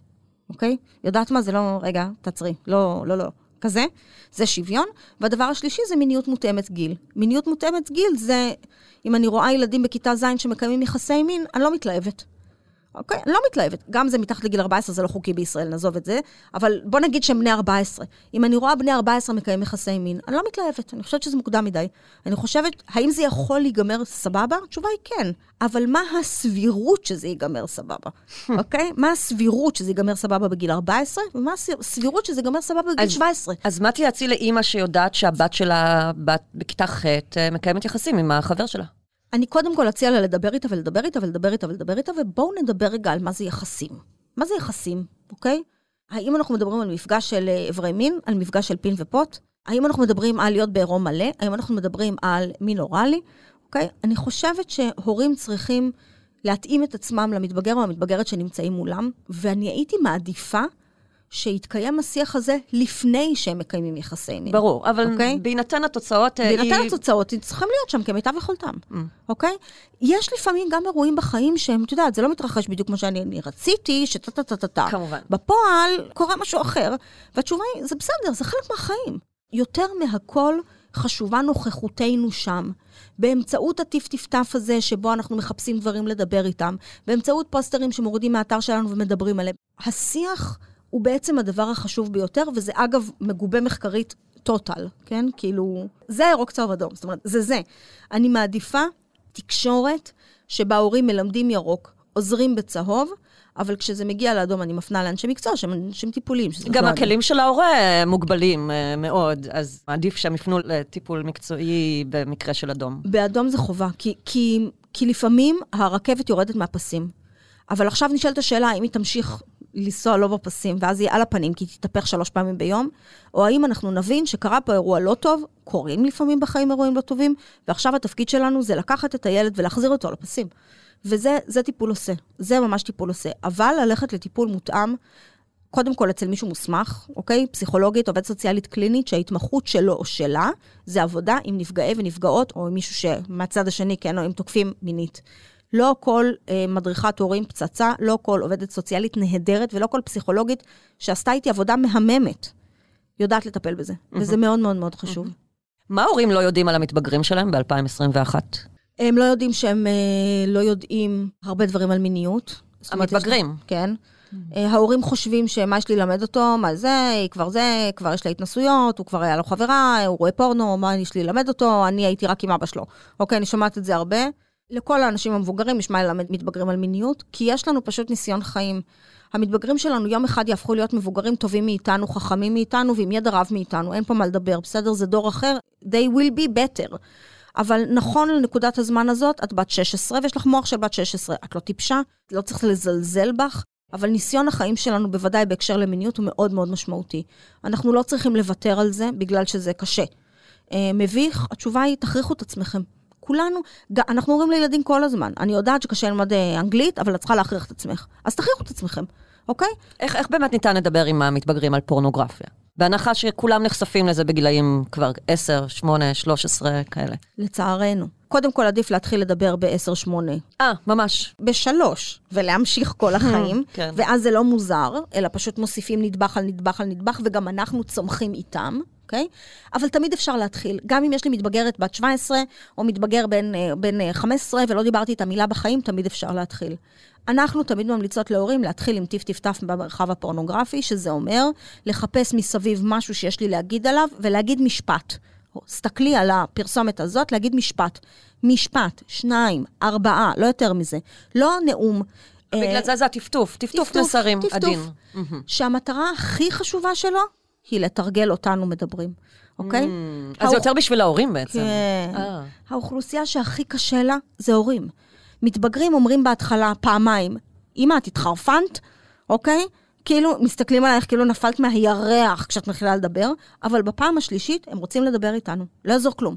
אוקיי? יודעת מה? זה לא, רגע, תעצרי. לא, לא, לא. כזה, זה שוויון. והדבר השלישי זה מיניות מותאמת גיל. מיניות מותאמת גיל זה, אם אני רואה ילדים בכיתה ז' שמקיימים יחסי מין, אני לא מתלהבת. אוקיי? אני לא מתלהבת. גם זה מתחת לגיל 14, זה לא חוקי בישראל, נעזוב את זה. אבל בוא נגיד שהם בני 14. אם אני רואה בני 14 מקיים יחסי מין, אני לא מתלהבת. אני חושבת שזה מוקדם מדי. אני חושבת, האם זה יכול להיגמר סבבה? התשובה היא כן. אבל מה הסבירות שזה ייגמר סבבה? אוקיי? מה הסבירות שזה ייגמר סבבה בגיל 14? ומה הסבירות שזה ייגמר סבבה בגיל אז- 17? אז מה תייעצי לאימא שיודעת שהבת שלה, בת בכיתה ח', אה, מקיימת יחסים עם החבר שלה? אני קודם כל אציע לה לדבר איתה ולדבר איתה ולדבר איתה ולדבר איתה, ובואו נדבר רגע על מה זה יחסים. מה זה יחסים, אוקיי? האם אנחנו מדברים על מפגש של אה, איברי מין, על מפגש של פין ופוט? האם אנחנו מדברים על להיות בעירום מלא? האם אנחנו מדברים על מין אוראלי? אוקיי? אני חושבת שהורים צריכים להתאים את עצמם למתבגר או המתבגרת שנמצאים מולם, ואני הייתי מעדיפה שיתקיים השיח הזה לפני שהם מקיימים יחסי מין. ברור, אבל אוקיי? בהינתן התוצאות... אה, בהינתן היא- התוצאות, הם צריכים להיות שם כמיטב יכולתם, Mm. אוקיי? יש לפעמים גם אירועים בחיים שהם, את יודעת, זה לא מתרחש בדיוק כמו שאני אני רציתי, שטה-טה-טה-טה. כמובן. בפועל קורה משהו אחר, והתשובה היא, זה בסדר, זה חלק מהחיים. יותר מהכל חשובה נוכחותנו שם. באמצעות הטיפ-טיפטף הזה, שבו אנחנו מחפשים דברים לדבר איתם, באמצעות פוסטרים שמורידים מהאתר שלנו ומדברים עליהם. השיח הוא בעצם הדבר החשוב ביותר, וזה אגב מגובה מחקרית טוטל, כן? כאילו, זה ירוק צהוב אדום, זאת אומרת, זה זה. אני מעדיפה תקשורת שבה הורים מלמדים ירוק, עוזרים בצהוב, אבל כשזה מגיע לאדום אני מפנה לאנשי מקצוע שהם אנשים טיפוליים. גם לא אני. הכלים של ההורה מוגבלים אה, מאוד, אז עדיף שהם יפנו לטיפול מקצועי במקרה של אדום. באדום זה חובה, כי, כי, כי לפעמים הרכבת יורדת מהפסים. אבל עכשיו נשאלת השאלה האם היא תמשיך לנסוע לא בפסים, ואז היא על הפנים, כי היא תתהפך שלוש פעמים ביום, או האם אנחנו נבין שקרה פה אירוע לא טוב, קורים לפעמים בחיים אירועים לא טובים, ועכשיו התפקיד שלנו זה לקחת את הילד ולהחזיר אותו לפסים. וזה זה טיפול עושה, זה ממש טיפול עושה. אבל ללכת לטיפול מותאם, קודם כל אצל מישהו מוסמך, אוקיי? פסיכולוגית, עובדת סוציאלית קלינית, שההתמחות שלו או שלה, זה עבודה עם נפגעי ונפגעות, או עם מישהו שמהצד השני, כן, או עם תוקפים מינית. לא כל אה, מדריכת הורים פצצה, לא כל עובדת סוציאלית נהדרת, ולא כל פסיכולוגית שעשתה איתי עבודה מהממת, יודעת לטפל בזה. וזה מאוד מאוד מאוד חשוב. מה ההורים לא יודעים על המתבגרים שלהם ב-2021? הם לא יודעים שהם אה, לא יודעים הרבה דברים על מיניות. זאת אומרת, המתבגרים. כן. אה, ההורים חושבים שמה יש לי ללמד אותו, מה זה, היא כבר זה, כבר יש לה התנסויות, הוא כבר היה לו חברה, הוא רואה פורנו, מה יש לי ללמד אותו, אני הייתי רק עם אבא שלו. אוקיי, אני שומעת את זה הרבה. לכל האנשים המבוגרים יש מה ללמד מתבגרים על מיניות, כי יש לנו פשוט ניסיון חיים. המתבגרים שלנו יום אחד יהפכו להיות מבוגרים טובים מאיתנו, חכמים מאיתנו ועם ידע רב מאיתנו, אין פה מה לדבר, בסדר? זה דור אחר, they will be better. אבל נכון לנקודת הזמן הזאת, את בת 16 ויש לך מוח של בת 16. את לא טיפשה, לא צריך לזלזל בך, אבל ניסיון החיים שלנו, בוודאי בהקשר למיניות, הוא מאוד מאוד משמעותי. אנחנו לא צריכים לוותר על זה בגלל שזה קשה. אה, מביך, התשובה היא, תכריחו את עצמכם. כולנו, אנחנו אומרים לילדים כל הזמן, אני יודעת שקשה ללמוד אה, אנגלית, אבל את צריכה להכריח את עצמך. אז תכריחו את עצמכם, אוקיי? איך, איך באמת ניתן לדבר עם המתבגרים על פורנוגרפיה? בהנחה שכולם נחשפים לזה בגילאים כבר 10, 8, 13, כאלה. לצערנו. קודם כל, עדיף להתחיל לדבר ב-10-8. אה, ממש. בשלוש, ולהמשיך כל החיים, כן. ואז זה לא מוזר, אלא פשוט מוסיפים נדבך על נדבך על נדבך, וגם אנחנו צומחים איתם, אוקיי? אבל תמיד אפשר להתחיל. גם אם יש לי מתבגרת בת 17, או מתבגר בן, אה, בן אה, 15, ולא דיברתי את המילה בחיים, תמיד אפשר להתחיל. אנחנו תמיד ממליצות להורים להתחיל עם טיף-טיף-טף במרחב הפורנוגרפי, שזה אומר לחפש מסביב משהו שיש לי להגיד עליו, ולהגיד משפט. סתכלי על הפרסומת הזאת, להגיד משפט. משפט, שניים, ארבעה, לא יותר מזה. לא נאום. בגלל אה, זה זה הטפטוף, טפטוף מסרים. עדין. שהמטרה הכי חשובה שלו היא לתרגל אותנו מדברים, אוקיי? אז זה יותר בשביל ההורים בעצם. כן. אה. האוכלוסייה שהכי קשה לה זה הורים. מתבגרים אומרים בהתחלה פעמיים, אמא, את התחרפנת? אוקיי? כאילו, מסתכלים עלייך כאילו נפלת מהירח כשאת מתחילה לדבר, אבל בפעם השלישית הם רוצים לדבר איתנו. לא יעזור כלום.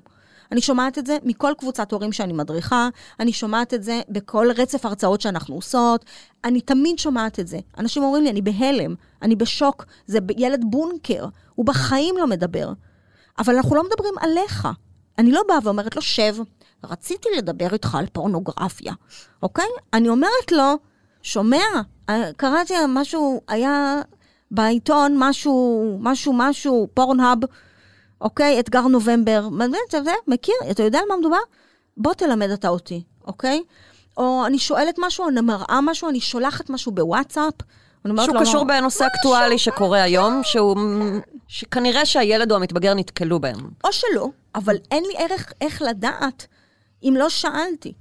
אני שומעת את זה מכל קבוצת הורים שאני מדריכה, אני שומעת את זה בכל רצף הרצאות שאנחנו עושות, אני תמיד שומעת את זה. אנשים אומרים לי, אני בהלם, אני בשוק, זה ילד בונקר, הוא בחיים לא מדבר. אבל אנחנו לא מדברים עליך. אני לא באה ואומרת לו, שב, רציתי לדבר איתך על פורנוגרפיה, אוקיי? אני אומרת לו, שומע, אה, קראתי משהו, היה בעיתון משהו, משהו, משהו, פורנהאב, אוקיי? אתגר נובמבר, מכיר, אתה יודע על מה מדובר? בוא תלמד אתה אותי, אוקיי? או אני שואלת משהו, אני מראה משהו, אני שולחת משהו בוואטסאפ. שהוא קשור בנושא משהו, אקטואלי שקורה היום, שהוא... שכנראה שהילד או המתבגר נתקלו בהם. או שלא, אבל אין לי ערך איך לדעת אם לא שאלתי.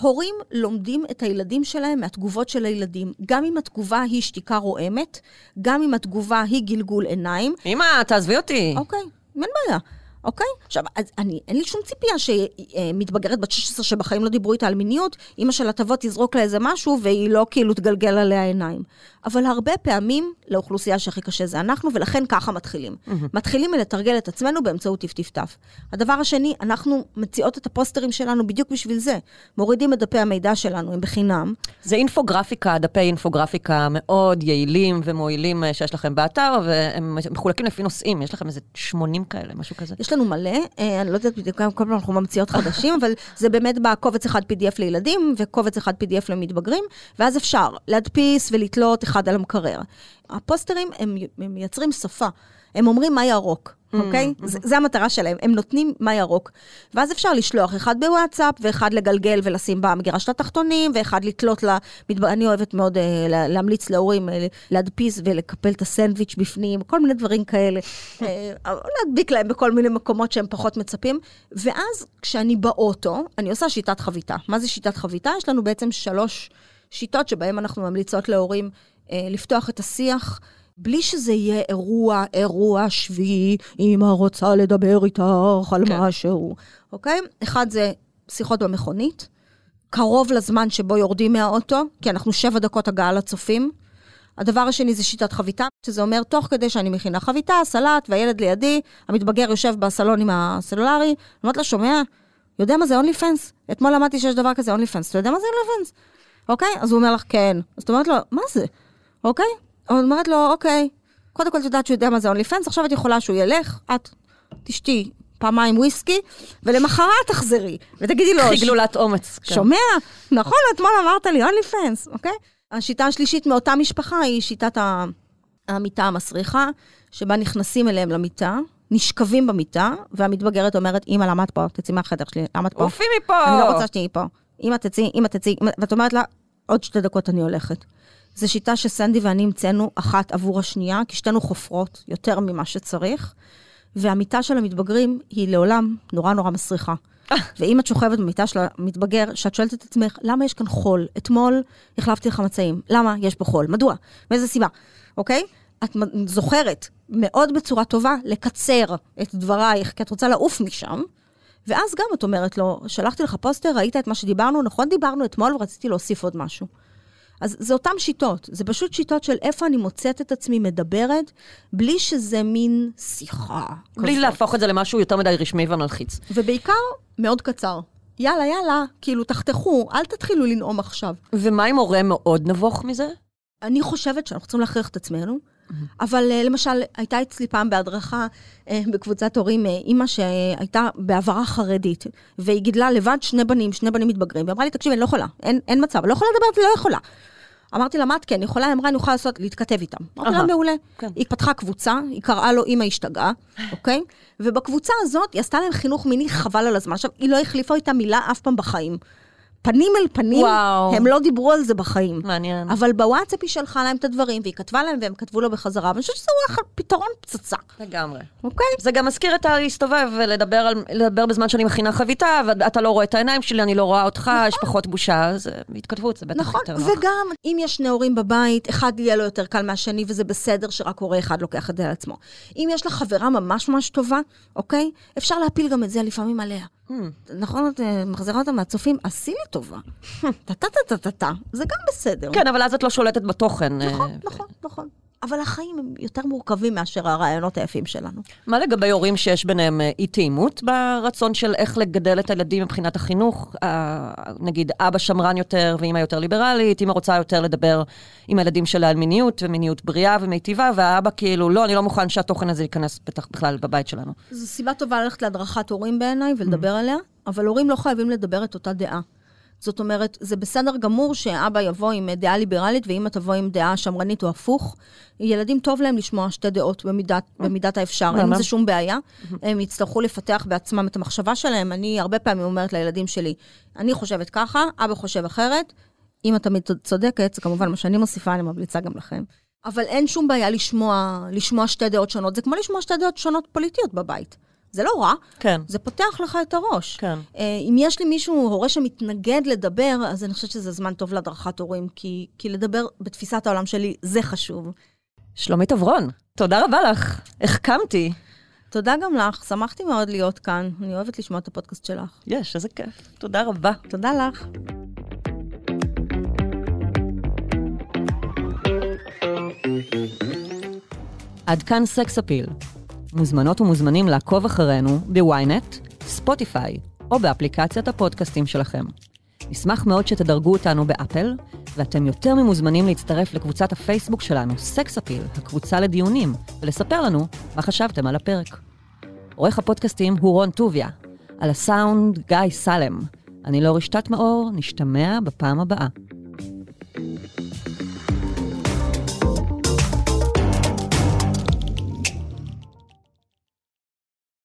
הורים לומדים את הילדים שלהם מהתגובות של הילדים, גם אם התגובה היא שתיקה רועמת, גם אם התגובה היא גלגול עיניים. אמא, תעזבי אותי. אוקיי, אין בעיה. אוקיי? עכשיו, אז אני, אין לי שום ציפייה שמתבגרת בת 16 שבחיים לא דיברו איתה על מיניות, אימא שלה תבוא, תזרוק לה איזה משהו, והיא לא כאילו תגלגל עליה עיניים. אבל הרבה פעמים, לאוכלוסייה שהכי קשה זה אנחנו, ולכן ככה מתחילים. מתחילים מלתרגל את עצמנו באמצעות טיפ-טיף-טף. הדבר השני, אנחנו מציעות את הפוסטרים שלנו בדיוק בשביל זה. מורידים את דפי המידע שלנו, הם בחינם. זה אינפוגרפיקה, דפי אינפוגרפיקה מאוד יעילים ומועילים אה, שיש לכם באתר, והם מחולקים לפי נושאים, יש לכם איזה 80 כאלה, משהו כזה. יש לנו מלא, אה, אני לא יודעת בדיוק, כל פעם אנחנו ממציאות חדשים, אבל זה באמת בקובץ אחד PDF לילדים וקובץ אחד PDF למתבגרים, ואז אפשר להדפיס ולתלות אחד על המקרר. הפוסטרים, הם, הם מייצרים שפה. הם אומרים מה ירוק, אוקיי? Mm-hmm. זה, זה המטרה שלהם, הם נותנים מה ירוק. ואז אפשר לשלוח אחד בוואטסאפ, ואחד לגלגל ולשים במגירה של התחתונים, ואחד לתלות. מתב... אני אוהבת מאוד אה, לה, להמליץ להורים אה, להדפיס ולקפל את הסנדוויץ' בפנים, כל מיני דברים כאלה. אה, להדביק להם בכל מיני מקומות שהם פחות מצפים. ואז כשאני באוטו, אני עושה שיטת חביתה. מה זה שיטת חביתה? יש לנו בעצם שלוש שיטות שבהן אנחנו ממליצות להורים לפתוח את השיח. בלי שזה יהיה אירוע, אירוע שביעי, אמא רוצה לדבר איתך על כן. משהו, אוקיי? אחד זה שיחות במכונית, קרוב לזמן שבו יורדים מהאוטו, כי אנחנו שבע דקות הגעה לצופים. הדבר השני זה שיטת חביתה, שזה אומר, תוך כדי שאני מכינה חביתה, סלט, והילד לידי, המתבגר יושב בסלון עם הסלולרי, אני אומרת לה, שומע, יודע מה זה אונלי פנס? אתמול למדתי שיש דבר כזה אונלי פנס, אתה יודע מה זה אונלי פנס? אוקיי? אז הוא אומר לך, כן. אז את אומרת לו, מה זה? אוקיי? את אומרת לו, אוקיי, קודם כל את יודעת שהוא יודע מה זה אונלי פנס, עכשיו את יכולה שהוא ילך, את תשתי פעמיים וויסקי, ולמחרת תחזרי, ותגידי לו, קחי גלולת אומץ. כן. שומע? נכון, אתמול אמרת לי אונלי פנס, אוקיי? השיטה השלישית מאותה משפחה היא שיטת המיטה המסריחה, שבה נכנסים אליהם למיטה, נשכבים במיטה, והמתבגרת אומרת, אמא, למה את פה? תצאי מהחדר שלי, למה את פה? עופי מפה! אני לא רוצה שתהיי פה. אמא תצאי, אמא תצאי, ואת אומרת לה, עוד שתי דקות אני הולכת. זו שיטה שסנדי ואני המצאנו אחת עבור השנייה, כי שתינו חופרות יותר ממה שצריך, והמיטה של המתבגרים היא לעולם נורא נורא מסריחה. ואם את שוכבת במיטה של המתבגר, שאת שואלת את עצמך, למה יש כאן חול? אתמול החלפתי לך מצעים. למה יש פה חול? מדוע? מאיזה סיבה? אוקיי? את זוכרת מאוד בצורה טובה לקצר את דברייך, כי את רוצה לעוף משם, ואז גם את אומרת לו, שלחתי לך פוסטר, ראית את מה שדיברנו, נכון דיברנו אתמול ורציתי להוסיף עוד משהו. אז זה אותן שיטות, זה פשוט שיטות של איפה אני מוצאת את עצמי מדברת, בלי שזה מין שיחה. בלי כזאת. להפוך את זה למשהו יותר מדי רשמי ומלחיץ. ובעיקר, מאוד קצר. יאללה, יאללה, כאילו, תחתכו, אל תתחילו לנאום עכשיו. ומה אם הורה מאוד נבוך מזה? אני חושבת שאנחנו צריכים להכריח את עצמנו, אבל אה, למשל, הייתה אצלי פעם בהדרכה אה, בקבוצת הורים, אה, אימא שהייתה בעברה חרדית, והיא גידלה לבד שני בנים, שני בנים מתבגרים, והיא אמרה לי, תקשיבי, אני לא יכולה, אין, אין מצב, לא יכולה לדבר, לא יכולה. אמרתי לה, מה את כן יכולה? היא אמרה, אני יכולה לעשות, להתכתב איתם. אמרתי לה, מעולה. כן. היא פתחה קבוצה, היא קראה לו אמא השתגעה, אוקיי? ובקבוצה הזאת, היא עשתה להם חינוך מיני חבל על הזמן. עכשיו, היא לא החליפה איתה מילה אף פעם בחיים. פנים אל פנים, וואו. הם לא דיברו על זה בחיים. מעניין. אבל בוואטסאפ היא שלחה להם את הדברים, והיא כתבה להם והם כתבו לו בחזרה, ואני חושבת שזה וואחד פתרון פצצה, לגמרי. אוקיי? זה גם מזכיר את הלהסתובב ולדבר על, לדבר בזמן שאני מכינה חביתה, ואתה לא רואה את העיניים שלי, אני לא רואה אותך, יש פחות בושה, אז אה, התכתבות, זה בטח נכון, יותר נוח. וגם אם יש שני הורים בבית, אחד יהיה לו יותר קל מהשני, וזה בסדר שרק הורה אחד לוקח את זה על עצמו. אם יש לך חברה ממש ממש טובה, אוקיי? אפשר להפיל גם את זה לפעמים עליה. Hmm. נכון, את אה, מחזירה אותה מהצופים, עשי לי טובה. טה-טה-טה-טה-טה, זה גם בסדר. כן, אבל אז את לא שולטת בתוכן. אה, נכון, נכון, נכון. אבל החיים הם יותר מורכבים מאשר הרעיונות היפים שלנו. מה לגבי הורים שיש ביניהם אה, אי-תאימות ברצון של איך לגדל את הילדים מבחינת החינוך? אה, נגיד, אבא שמרן יותר ואימא יותר ליברלית, אימא רוצה יותר לדבר עם הילדים שלה על מיניות ומיניות בריאה ומיטיבה, והאבא כאילו, לא, אני לא מוכן שהתוכן הזה ייכנס בטח בכלל בבית שלנו. זו סיבה טובה ללכת להדרכת הורים בעיניי ולדבר עליה, אבל הורים לא חייבים לדבר את אותה דעה. זאת אומרת, זה בסדר גמור שאבא יבוא עם דעה ליברלית ואמא תבוא עם דעה שמרנית או הפוך. ילדים טוב להם לשמוע שתי דעות במידת, במידת האפשר, אין עם באמת? זה שום בעיה. הם יצטרכו לפתח בעצמם את המחשבה שלהם. אני הרבה פעמים אומרת לילדים שלי, אני חושבת ככה, אבא חושב אחרת. אמא תמיד צודקת, זה כמובן מה שאני מוסיפה, אני ממליצה גם לכם. אבל אין שום בעיה לשמוע, לשמוע שתי דעות שונות. זה כמו לשמוע שתי דעות שונות פוליטיות בבית. זה לא רע, כן. זה פותח לך את הראש. כן. אה, אם יש לי מישהו, הורה שמתנגד לדבר, אז אני חושבת שזה זמן טוב להדרכת הורים, כי, כי לדבר בתפיסת העולם שלי זה חשוב. שלומית אברון, תודה רבה לך. החכמתי. תודה גם לך, שמחתי מאוד להיות כאן. אני אוהבת לשמוע את הפודקאסט שלך. יש, איזה כיף. תודה רבה. תודה לך. עד כאן סקס אפיל. מוזמנות ומוזמנים לעקוב אחרינו בוויינט, ספוטיפיי או באפליקציית הפודקאסטים שלכם. נשמח מאוד שתדרגו אותנו באפל, ואתם יותר ממוזמנים להצטרף לקבוצת הפייסבוק שלנו, סקס אפיל, הקבוצה לדיונים, ולספר לנו מה חשבתם על הפרק. עורך הפודקאסטים הוא רון טוביה, על הסאונד גיא סלם. אני לא רשתת מאור, נשתמע בפעם הבאה.